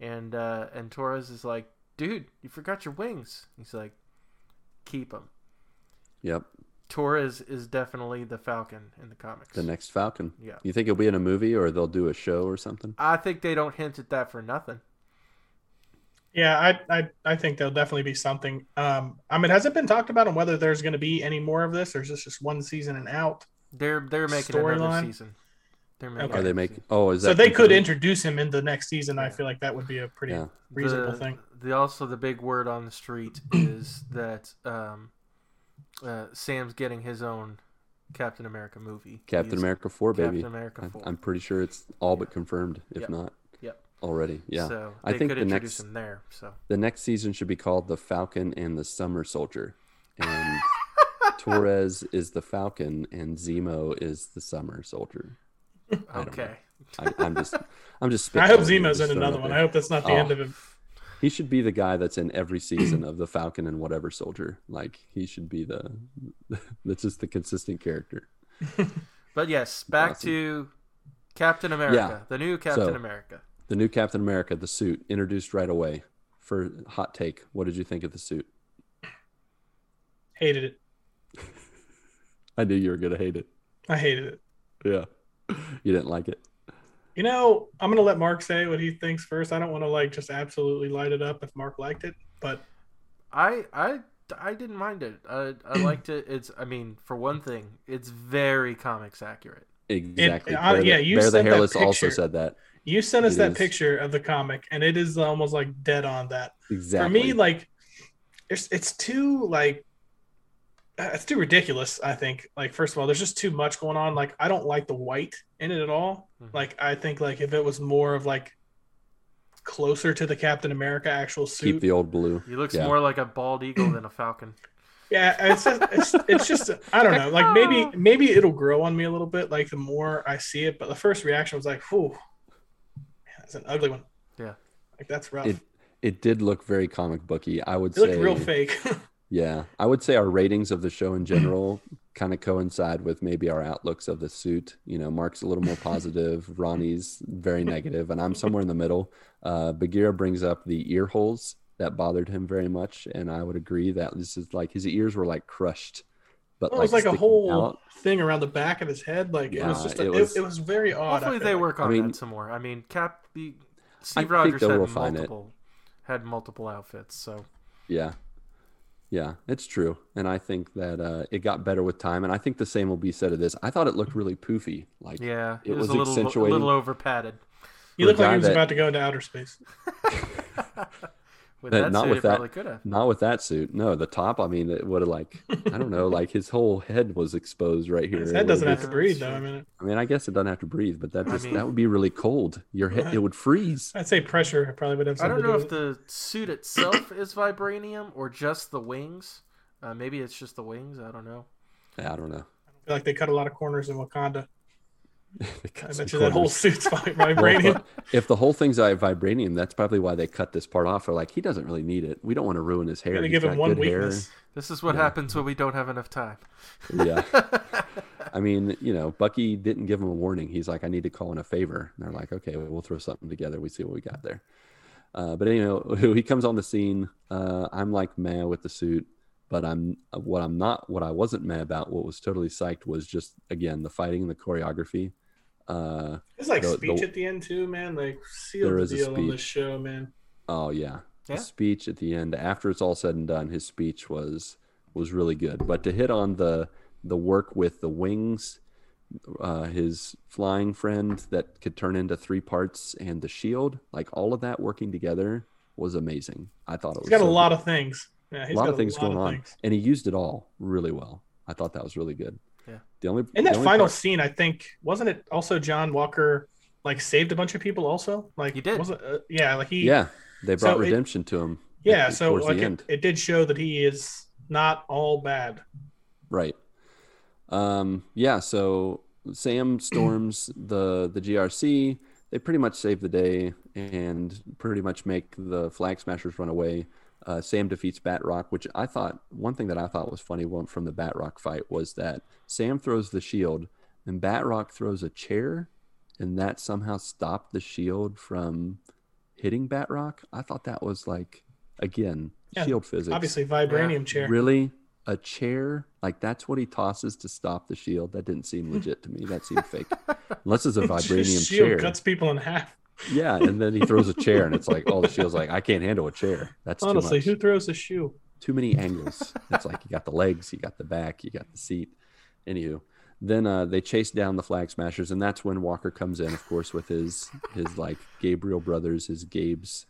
and uh, and Torres is like, dude, you forgot your wings. He's like, keep them. Yep, Torres is definitely the Falcon in the comics. the next Falcon. Yeah. You think he'll be in a movie or they'll do a show or something? I think they don't hint at that for nothing. Yeah, I, I I think there'll definitely be something. Um, I mean, has it been talked about on whether there's going to be any more of this, or is this just one season and out? They're they're making another Storyline? season. They're making Okay. Are they another make? season. Oh, is that So they could introduce him in the next season. I feel like that would be a pretty Yeah. reasonable the, thing. The also the big word on the street [CLEARS THROAT] is that um, uh, Sam's getting his own Captain America movie. Captain He's- America four, baby. Captain America I'm, four. I'm pretty sure it's all but confirmed, if Yep. not Yep. Already. Yeah. So I think could the introduce next- him there. So The next season should be called The Falcon and the Summer Soldier. And [LAUGHS] Torres is the Falcon and Zemo is the Summer Soldier. Okay. I, I'm just I'm just [LAUGHS] I hope Zemo's in another one. there. I hope that's not the Oh. end of him. Oh. He should be the guy that's in every season of the Falcon and whatever soldier. Like he should be the [LAUGHS] that's just the consistent character. But yes, back Awesome. to Captain America, the new Captain So- America. The new Captain America, the suit, introduced right away. For hot take, what did you think of the suit? Hated it. [LAUGHS] I knew you were gonna hate it. I hated it. Yeah. You didn't like it. You know, I'm gonna let Mark say what he thinks first. I don't want to like just absolutely light it up if Mark liked it, but I I I didn't mind it. I I [CLEARS THROAT] liked it. It's I mean, for one thing, it's very comics accurate. Exactly. uh, Bear yeah, you Bear the sent that Hairless also said that. You sent us It that is. picture of the comic, and it is almost like dead on that. Exactly. For me, like, it's it's too like uh, it's too ridiculous. I think. Like, first of all, there's just too much going on. Like, I don't like the white in it at all. Mhm. Like, I think like if it was more of like closer to the Captain America actual suit, keep the old blue. He looks Yeah. more like a bald eagle than a falcon. [CLEARS THROAT] Yeah, it's just, it's it's just I don't know. Like maybe maybe it'll grow on me a little bit. Like the more I see it, but the first reaction was like, "Whew, man, that's an ugly one." Yeah. like that's rough. It It, it did look very comic booky. I would looked say real fake. [LAUGHS] Yeah, I would say our ratings of the show in general kind of coincide with maybe our outlooks of the suit. You know, Mark's a little more positive, Ronnie's very negative, and I'm somewhere in the middle. Uh, Bagheera brings up the ear holes that bothered him very much, and I would agree that this is like his ears were like crushed, but Well, it was like a whole out. thing around the back of his head. Like it was just a, it it, was- it, was very odd. I Hopefully they like. work I on mean- that some more. I mean, Cap, the, Steve think Rogers they'll had it. multiple had multiple outfits, so Yeah. Yeah, it's true. And I think that uh, it got better with time. And I think the same will be said of this. I thought it looked really poofy. Like, yeah, It it, was, was a little a little over padded. You look like guy he was that- about to go into outer space. [LAUGHS] [LAUGHS] With But that not suit, with it that- probably could have. not with that suit. No, the top, I mean, it would have, like, I don't know, like his whole head was exposed right here. His head doesn't would've to breathe though. I mean, I mean, I guess it doesn't have to breathe, but that I just mean- that would be really cold. Your head, it [LAUGHS] would freeze. I'd say pressure probably would have I don't know to if do with it. the suit itself [COUGHS] is vibranium or just the wings. Uh, maybe it's just the wings. I don't know. I don't know. I feel like they cut a lot of corners in Wakanda. [LAUGHS] They cut I some bet you that whole suit's [LAUGHS] vi- Well, vibranium. [LAUGHS] if the whole thing's uh, vibranium, that's probably why they cut this part off. They're like, he doesn't really need it. We don't want to ruin his hair. Gotta give him one good hair." weakness. This is what Yeah. happens when we don't have enough time. Yeah. I mean, you know, Bucky didn't give him a warning. He's like, I need to call in a favor. And they're like, okay, well, we'll throw something together. We see what we got there. Uh, but anyway, he comes on the scene. Uh, I'm like meh with the suit, but I'm what I'm not. What I wasn't mad about, what was totally psyched, was just again the fighting and the choreography. Uh, It's like the- speech the- at the end too, man. Like seal There the is a deal on this speech. show, man. oh yeah, Yeah. the speech at the end after it's all said and done, his speech was was really good. But to hit on the the work with the wings, uh, his flying friend that could turn into three parts, and the shield, like all of that working together was amazing. I thought it was He's got a so lot of things. Yeah, he's a lot got of things going on, things. and he used it all really well. I thought that was really good. Yeah. The only In that only final part- scene, I think wasn't it also John Walker like saved a bunch of people also? Like He did. Wasn't, uh, yeah, like he. yeah, they brought So it- redemption to him. Yeah. the- So towards like the it, end. it did show that he is not all bad. Right. Um, yeah, so Sam [CLEARS THROAT] storms the the GRC. They pretty much save the day and pretty much make the Flag Smashers run away. Uh, Sam defeats Batroc, which I thought one thing that I thought was funny one from the Batroc fight was that Sam throws the shield and Batroc throws a chair, and that somehow stopped the shield from hitting Batroc. I thought that was like again Yeah, shield physics. Obviously, vibranium chair. Really? A chair? Like that's what he tosses to stop the shield? That didn't seem legit to me. That seemed fake. [LAUGHS] Unless it's a vibranium shield chair. cuts people in half. Yeah, and then he throws a chair and it's like, oh, the shield's like, I can't handle a chair. That's Honestly, too who throws a shoe? Too many angles. It's like you got the legs, you got the back, you got the seat. Anywho. Then uh, they chase down the flag smashers, and that's when Walker comes in, of course, with his his like Gabriel brothers, his Gabe's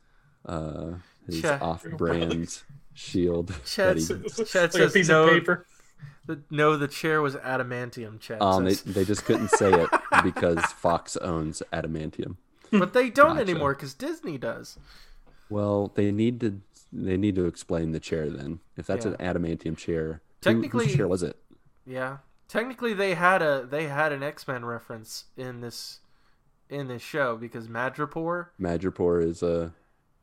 uh his Cha- off-brand shield. Chad, that he- says- Chad like a says piece no, of paper. the, no, the chair was adamantium. Chad Um, they, says. they just couldn't say it because Fox owns adamantium. But they don't Gotcha. anymore because Disney does. Well, they need to they need to explain the chair then. If that's Yeah. an adamantium chair, Technically- whose chair was it? Yeah, technically they had a they had an X Men reference in this in this show because Madripoor Madripoor is a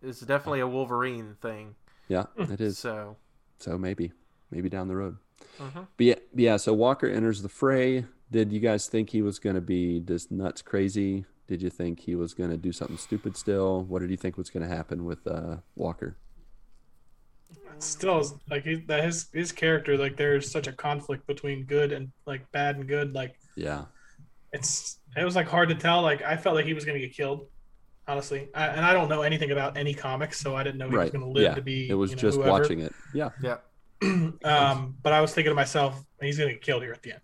is definitely a Wolverine thing. yeah, it is. So So maybe maybe down the road. Mhm. But yeah, yeah. So Walker enters the fray. Did you guys think he was going to be just nuts crazy? Did you think he was going to do something stupid still? What did you think was going to happen with uh, Walker? Still, like he, that his his character, like there's such a conflict between good and like bad and good. Like Yeah, it's it was like hard to tell. Like I felt like he was gonna get killed, honestly. I, and I don't know anything about any comics, so I didn't know he was gonna live Yeah, to be. it was you know, just whoever. watching it. Yeah, yeah, [CLEARS THROAT] um, but I was thinking to myself, he's gonna get killed here at the end,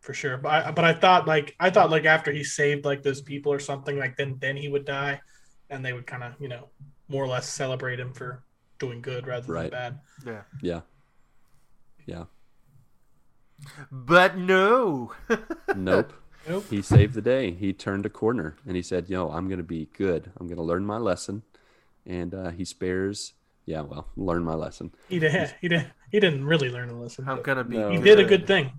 for sure. But I, but I thought like I thought like after he saved like those people or something, like then then he would die, and they would kind of you know more or less celebrate him for doing good rather Right. than bad. yeah. yeah, yeah. But no. [LAUGHS] Nope. Nope. he saved the day. He turned a corner and he said, "Yo, I'm gonna be good. I'm gonna learn my lesson." And uh, he spares. Yeah, well, learn my lesson. He did. He did. He didn't really learn a lesson. I'm but gonna be. No. He did a good thing.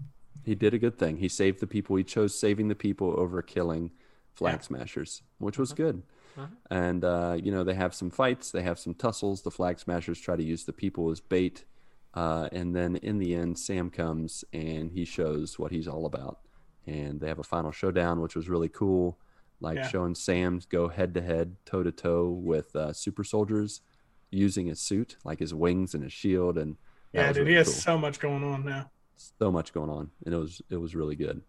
He did a good thing. He saved the people. He chose saving the people over killing flag Yeah. smashers, which was good. Mhm. And uh, you know they have some fights, they have some tussles. The flag smashers try to use the people as bait, uh, and then in the end, Sam comes and he shows what he's all about. And they have a final showdown, which was really cool, like Yeah. showing Sam go head to head, toe to toe with uh, super soldiers, using his suit, like his wings and his shield, and Yeah, dude, really he has cool so much going on now. So much going on and it was it was really good.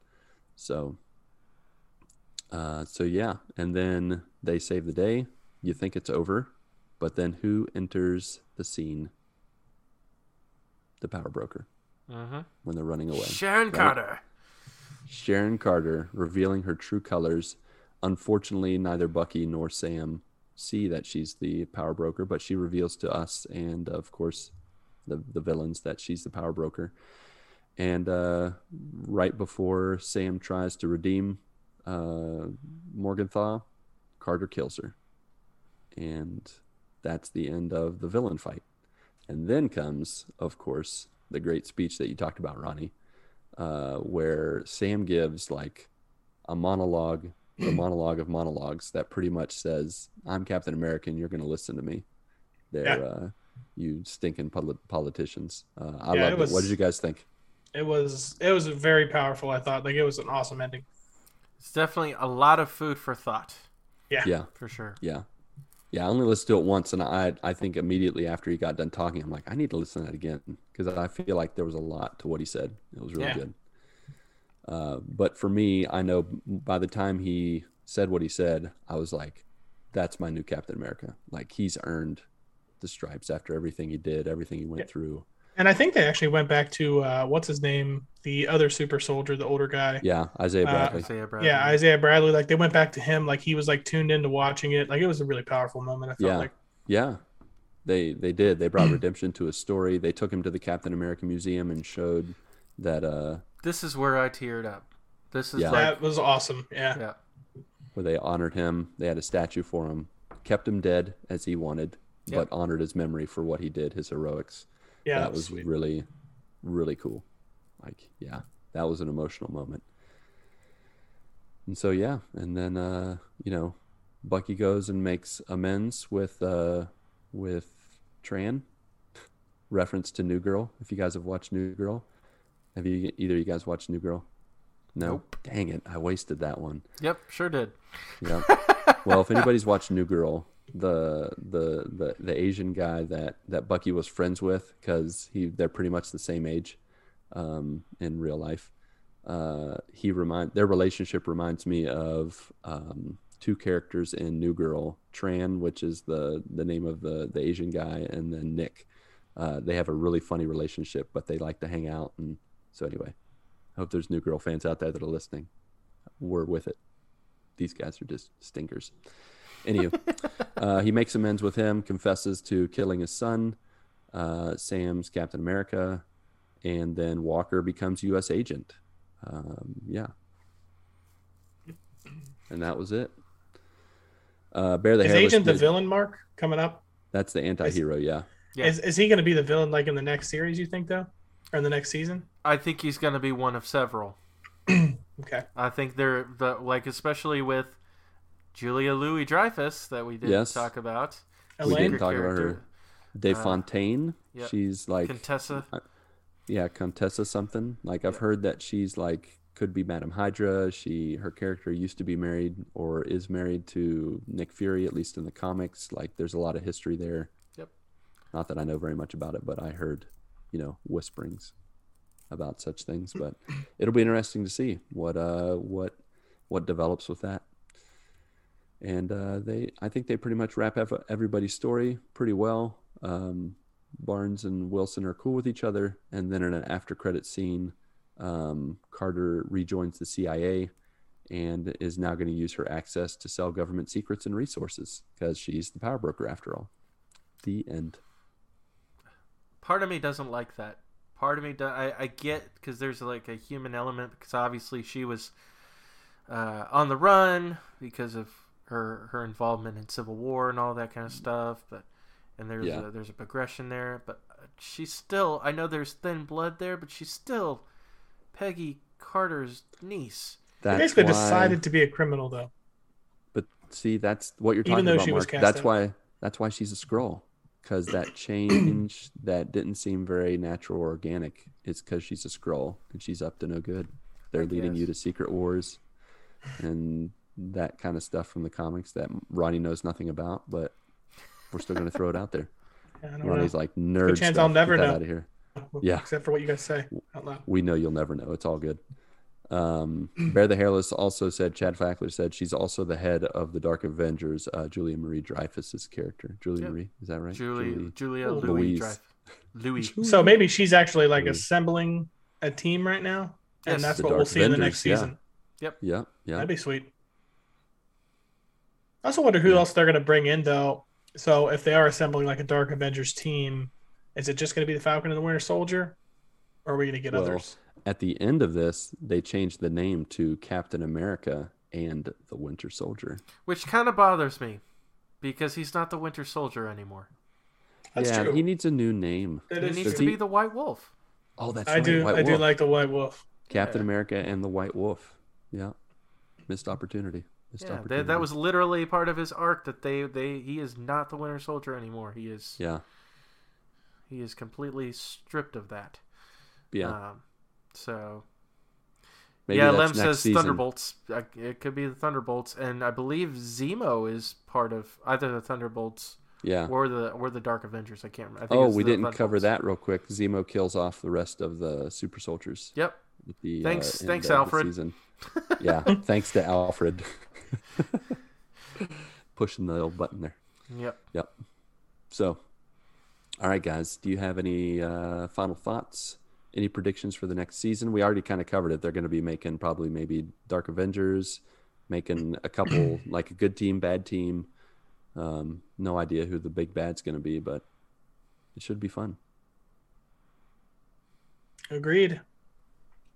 So uh so yeah and then they save the day. You think it's over but then who enters the scene? The power broker. Mm-hmm. when they're running away. Sharon right? Carter. sharon carter revealing her true colors. Unfortunately neither bucky nor sam see that she's the power broker but she reveals to us and of course the, the villains that she's the power broker and uh, right before sam tries to redeem uh, morgenthau carter kills her and that's the end of the villain fight and then comes of course the great speech that you talked about ronnie uh, where Sam gives like a monologue, the [CLEARS THROAT] monologue of monologues that pretty much says, "I'm Captain America, and you're going to listen to me." There, Yeah. uh, you stinking poli- politicians. Uh, I Yeah, loved it it, What did you guys think? It was it was very powerful. I thought like it was an awesome ending. It's definitely a lot of food for thought, Yeah, Yeah, for sure. yeah, yeah. I only listened to it once, and I, I think immediately after he got done talking, I'm like, I need to listen to that again because I feel like there was a lot to what he said. It was really Yeah. good. Uh, but for me, I know by the time he said what he said, I was like, that's my new Captain America. Like he's earned the stripes after everything he did, everything he went Yeah. through. And I think they actually went back to uh, what's his name, the other super soldier, the older guy. Yeah, Isaiah Uh, Bradley. Isaiah Bradley. Yeah, Isaiah Bradley. Like they went back to him. Like he was like tuned into watching it. Like it was a really powerful moment. I felt Yeah. like. Yeah, they they did. They brought [CLEARS THROAT] redemption to his story. They took him to the Captain America Museum and showed that uh, This is where I teared up. This is Yeah. like, That was awesome. Yeah. yeah, where they honored him. They had a statue for him, kept him dead as he wanted, Yep. but honored his memory for what he did, his heroics. Yeah. that was sweet. really, really cool. Like, yeah, that was an emotional moment. And so, yeah, and then uh, you know, Bucky goes and makes amends with uh, with Tran. [LAUGHS] Reference to New Girl. If you guys have watched New Girl, have you either you guys watched New Girl? No. Nope. Dang it! I wasted that one. yep, sure did. Yeah. well, if anybody's watched New Girl, the the the the Asian guy that that Bucky was friends with, because he they're pretty much the same age, um, in real life. Uh, he remind their relationship reminds me of um, two characters in New Girl, Tran, which is the the name of the the Asian guy, and then Nick. Uh, they have a really funny relationship, but they like to hang out, and so anyway, I hope there's New Girl fans out there that are listening. We're with it these guys are just stinkers. Anywho, uh, he makes amends with him, confesses to killing his son, uh, Sam's Captain America, and then Walker becomes U.S. agent. Um, yeah, and that was it. Uh, Bear the Is Hairless Agent the Kid- villain mark coming up? That's the anti-hero. Yeah, Yeah. Is is he going to be the villain like in the next series? You think though, or in the next season? I think he's going to be one of several. [CLEARS THROAT] Okay. I think they're the like especially with Julia Louis Dreyfus that we did Yes. talk about. We didn't talk about her. Character. De Uh, Fontaine. yep. She's like Contessa. yeah, Contessa something. Like I've heard that she's like could be Madame Hydra. She her character used to be married or is married to Nick Fury, at least in the comics. Like there's a lot of history there. Yep. Not that I know very much about it, but I heard, you know, whisperings about such things. But it'll be interesting to see what uh what what develops with that. And uh, they, I think they pretty much wrap ev- everybody's story pretty well. Um, Barnes and Wilson are cool with each other, and then in an after credit scene, um, Carter rejoins the CIA and is now going to use her access to sell government secrets and resources because she's the power broker after all. The end. Part of me doesn't like that. Part of me, do, I, I get because there's like a human element because obviously she was uh, on the run because of her her involvement in Civil War and all that kind of mm-hmm. stuff. But and there's Yeah. a, there's a progression there. But uh, she's still. I know there's thin blood there, but she's still Peggy Carter's niece. They That's basically why, decided to be a criminal, though. But see, that's what you're Even talking though about, she Mark. cast That's out. why. That's why she's a Skrull. Because that [CLEARS THROAT] change that didn't seem very natural or organic is because she's a Skrull and she's up to no good. They're leading you to secret wars and that kind of stuff from the comics that Ronnie knows nothing about, but we're still going to throw it out there. [LAUGHS] Yeah, Ronnie's know. like nerd. chance stuff. I'll never know. out of here. [LAUGHS] Yeah. Except for what you guys say out loud. We know you'll never know. It's all good. Um, [CLEARS THROAT] Bear the Hairless also said, Chad Fackler said, she's also the head of the Dark Avengers, uh, Julia Marie Dreyfus's character. Julia Yep. Marie, is that right? Julie, Julia Louis Louise. Drive. Louis. [LAUGHS] So maybe she's actually like Louis. assembling a team right now, Yes. and that's The what we'll Dark see in the next season. yeah. season. Yeah, yeah. That'd be sweet. I also wonder who Yeah. else they're going to bring in, though. So if they are assembling like a Dark Avengers team, is it just going to be the Falcon and the Winter Soldier, or are we going to get Well, others? At the end of this, they changed the name to Captain America and the Winter Soldier. Which kind of bothers me because he's not the Winter Soldier anymore. That's yeah, true. he needs a new name. It He is needs Does to he- be the White Wolf. Oh, that's I right. do. White I do like the White Wolf. Captain yeah. America and the White Wolf. Yeah, missed opportunity. Missed Yeah, opportunity. that, that was literally part of his arc that they, they he is not the Winter Soldier anymore. He is Yeah, he is completely stripped of that. yeah. Um, so Maybe yeah, Lem says season. Thunderbolts. Uh, It could be the Thunderbolts, and I believe Zemo is part of either the Thunderbolts Yeah. or the or the Dark Avengers. I can't remember. I think Oh, we didn't cover that real quick. Zemo kills off the rest of the super soldiers. Yep. The, Thanks- uh, thanks, Alfred. [LAUGHS] Yeah, thanks to Alfred. [LAUGHS] [LAUGHS] Pushing the old button there. Yep. Yep. So, all right, guys. Do you have any uh, final thoughts? Any predictions for the next season? We already kind of covered it. They're going to be making probably maybe Dark Avengers, making a couple [CLEARS THROAT] like a good team, bad team. Um, no idea who the big bad's going to be, but it should be fun. Agreed.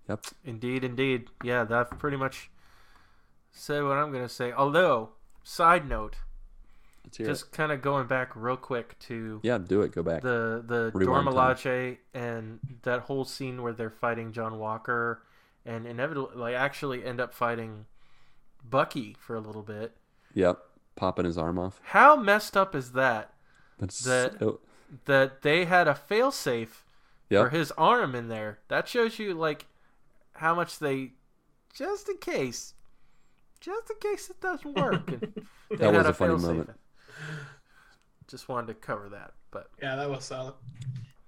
Yep. Indeed, indeed. Yeah, that pretty much said what I'm gonna say. Although, side note, just it. kind of going back real quick to Yeah, do it. Go back. the the Rewind. Dora Milaje and that whole scene where they're fighting John Walker and inevitably like actually end up fighting Bucky for a little bit. Yep. Popping his arm off. How messed up is that? That's That- so- That they had a failsafe for his arm in there. That shows you like how much they just in case, just in case it doesn't work. [LAUGHS] That was had a funny fail-safe. moment. Just wanted to cover that, but Yeah, that was solid.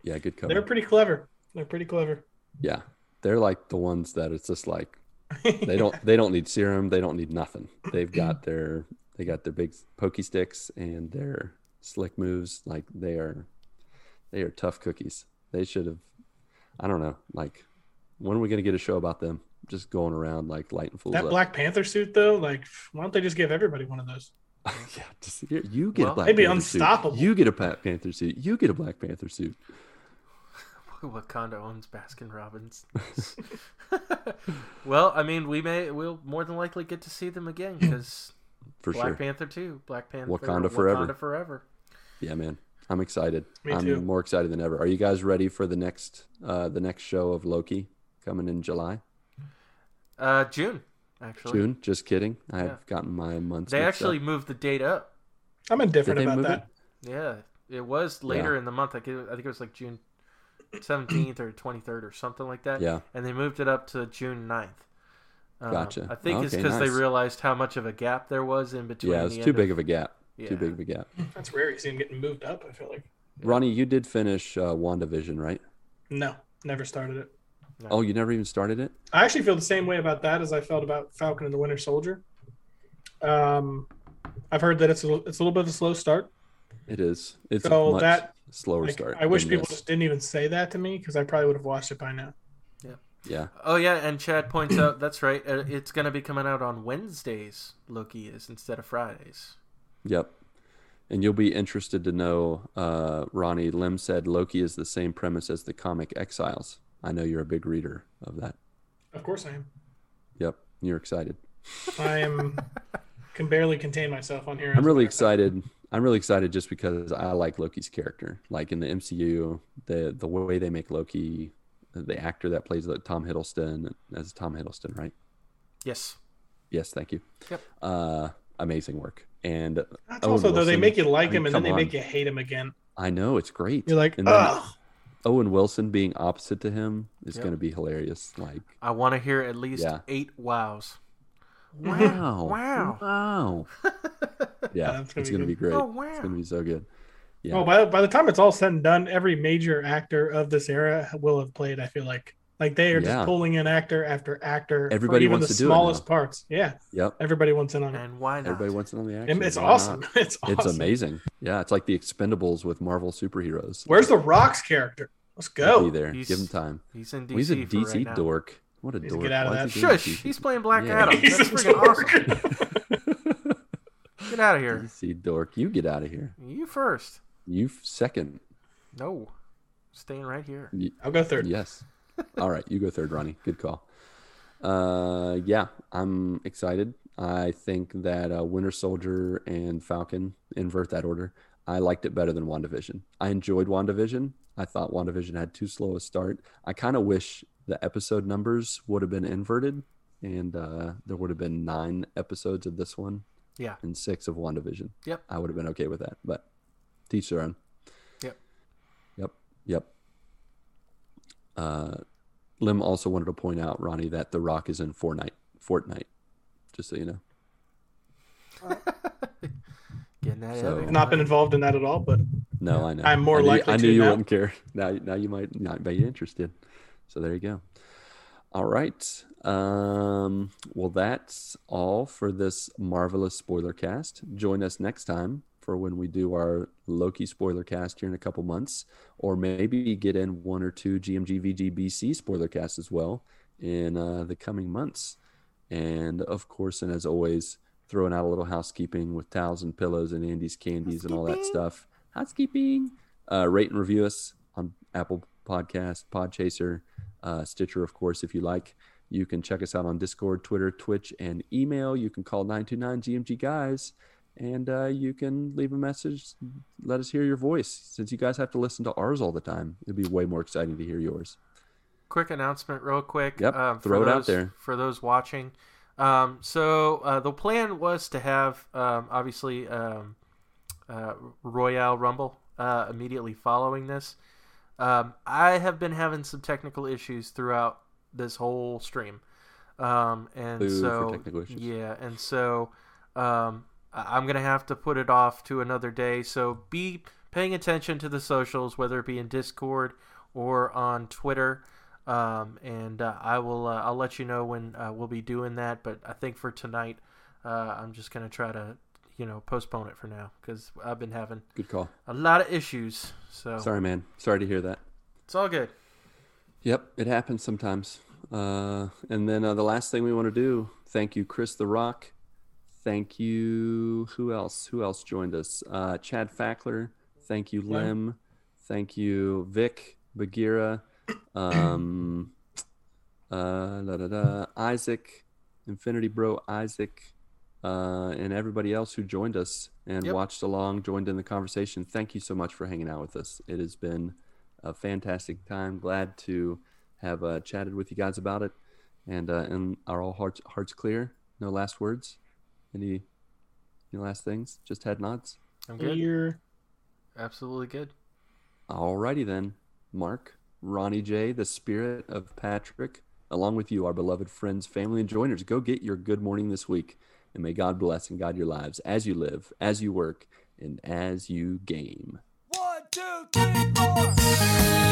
Yeah, good cover. They're pretty clever. They're pretty clever. Yeah. They're like the ones that it's just like [LAUGHS] they don't they don't need serum, they don't need nothing. They've got [CLEARS THROAT] their they got their big pokey sticks and their slick moves. Like they are they are tough cookies. They should have I don't know, like when are we gonna get a show about them? Just going around like lighting fools That up. Black Panther suit, though, like, why don't they just give everybody one of those? [LAUGHS] yeah, just here, you get Well, a Black they'd be Panther suit. unstoppable. You get a Black Panther suit. You get a Black Panther suit. [LAUGHS] Wakanda owns Baskin Robbins. [LAUGHS] well, I mean, we may we'll more than likely get to see them again because For Black sure. Panther two, Black Panther, Wakanda forever. Wakanda forever. Yeah, man. I'm excited. Me I'm too. more excited than ever. Are you guys ready for the next uh the next show of Loki coming in July? Uh, June actually. June? Just kidding. I've Yeah. gotten my months. They actually up. moved the date up. I'm indifferent about move that. Yeah, it was later in the month. I think I think it was like June seventeenth or twenty third or something like that. Yeah. and they moved it up to June 9th. Um, Gotcha. I think it's Okay, because they realized how much of a gap there was in between. Yeah, it's the too end big of a gap. Yeah. Too big of a gap. That's rare. You see them getting moved up. I feel like. Ronnie, you did finish uh, WandaVision, right? No, never started it. No. Oh, you never even started it? I actually feel the same way about that as I felt about Falcon and the Winter Soldier. Um, I've heard that it's a, it's a little bit of a slow start. It is. It's So a much that- slower Like, start. I wish people this. just didn't even say that to me because I probably would have watched it by now. Yeah. Yeah. Oh yeah, and Chad points out that's right. uh, It's going to be coming out on Wednesdays. Loki is instead of Fridays. Yep. And you'll be interested to know, uh, Ronnie, Lim said Loki is the same premise as the comic Exiles. I know you're a big reader of that. Of course I am. Yep. You're excited. I am [LAUGHS] can barely contain myself on here. I'm really excited. I'm really excited just because I like Loki's character. Like in the MCU, the the way they make Loki, the actor that plays the Tom Hiddleston as Tom Hiddleston, right? Yes. Yes, thank you. Yep. Uh, amazing work. And That's Owen also though they make you like I mean, him and then come they make you hate him again. I know it's great. You're like, and then ugh. Owen Wilson being opposite to him is Yep. going to be hilarious. Like, I want to hear at least Yeah. eight wows. wow, [LAUGHS] Wow. wow. [LAUGHS] Yeah, gonna it's going to be great. Oh, It's going to be so good. Yeah. Oh, by, by the time it's all said and done, every major actor of this era will have played. I feel like like they are Yeah. just pulling in actor after actor. Everybody even wants the to do it smallest now. parts. Yeah, Yep. everybody wants in on it. And why not? Everybody wants it on the action. And it's Why not? [LAUGHS] awesome. It's awesome. It's amazing. Yeah, it's like the Expendables with Marvel superheroes. Where's the Rock's character? Let's He'll go. be there. He's- Give him time. He's in DC. Well, he's a for DC right now. dork. What a Needs to dork. get out of Why that. he Shush! DC? He's playing Black Yeah. Adam. [LAUGHS] He's That's a freaking dork. awesome. [LAUGHS] Get out of here. DC dork. You get out of here. You first. You second. No. Staying right here. I'll go third. Yes. [LAUGHS] All right, you go third, Ronnie. Good call. Uh, yeah, I'm excited. I think that uh, Winter Soldier and Falcon invert that order. I liked it better than WandaVision. I enjoyed WandaVision. I thought WandaVision had too slow a start. I kind of wish the episode numbers would have been inverted and uh, there would have been nine episodes of this one Yeah. and six of WandaVision. Yep. I would have been okay with that, but teach their own. Yep. Yep. Yep. Uh, Lim also wanted to point out, Ronnie, that The Rock is in Fortnite. Fortnite, just so you know. [LAUGHS] Getting that So- epic I've not been involved in that at all, but No, I know. I'm more I knew, likely I knew to you now. wouldn't care. Now, now you might not be interested. So there you go. All right. Um, well, that's all for this marvelous spoiler cast. Join us next time for when we do our Loki spoiler cast here in a couple months, or maybe get in one or two GMG VGBC spoiler casts as well in uh, the coming months. And of course, and as always, throwing out a little housekeeping with towels and pillows and Andy's candies and all that stuff. Housekeeping. Uh, rate and review us on Apple Podcast, Podchaser, uh, Stitcher, of course, if you like. You can check us out on Discord, Twitter, Twitch, and email. You can call 929 GMG Guys and uh, you can leave a message. Let us hear your voice. Since you guys have to listen to ours all the time, it'd be way more exciting to hear yours. quick announcement real quick Yep, um, throw for it out those, there. for those watching um, so uh, the plan was to have um, obviously um, uh, royale rumble uh, immediately following this um, i have been having some technical issues throughout this whole stream um, and for so technical issues. yeah and so um, I'm gonna have to put it off to another day so be paying attention to the socials whether it be in discord or on twitter um, and uh, I will uh, I'll let you know when uh, we'll be doing that. But I think for tonight, uh, I'm just gonna try to you know postpone it for now because I've been having Good call. a lot of issues. So Sorry, man. Sorry to hear that. it's all good. Yep, it happens sometimes. Uh, and then uh, the last thing we want to do, thank you, Chris the Rock. Thank you. Who else? Who else joined us? Uh, Chad Fackler. Thank you, Lim. Thank you, Vic Bagheera. Um, [CLEARS THROAT] uh, da, da, da, Isaac, Infinity Bro, Isaac, uh, and everybody else who joined us and Yep. watched along, joined in the conversation. Thank you so much for hanging out with us. It has been a fantastic time. Glad to have uh, chatted with you guys about it, and uh, and are all hearts hearts clear? No last words? Any any last things? Just head nods. I'm good. you're Absolutely good. Alrighty then, Mark, Ronnie J, the spirit of Patrick, along with you, our beloved friends, family, and joiners. Go get your good morning this week, and may God bless and guide your lives as you live, as you work, and as you game. One, two, three, four.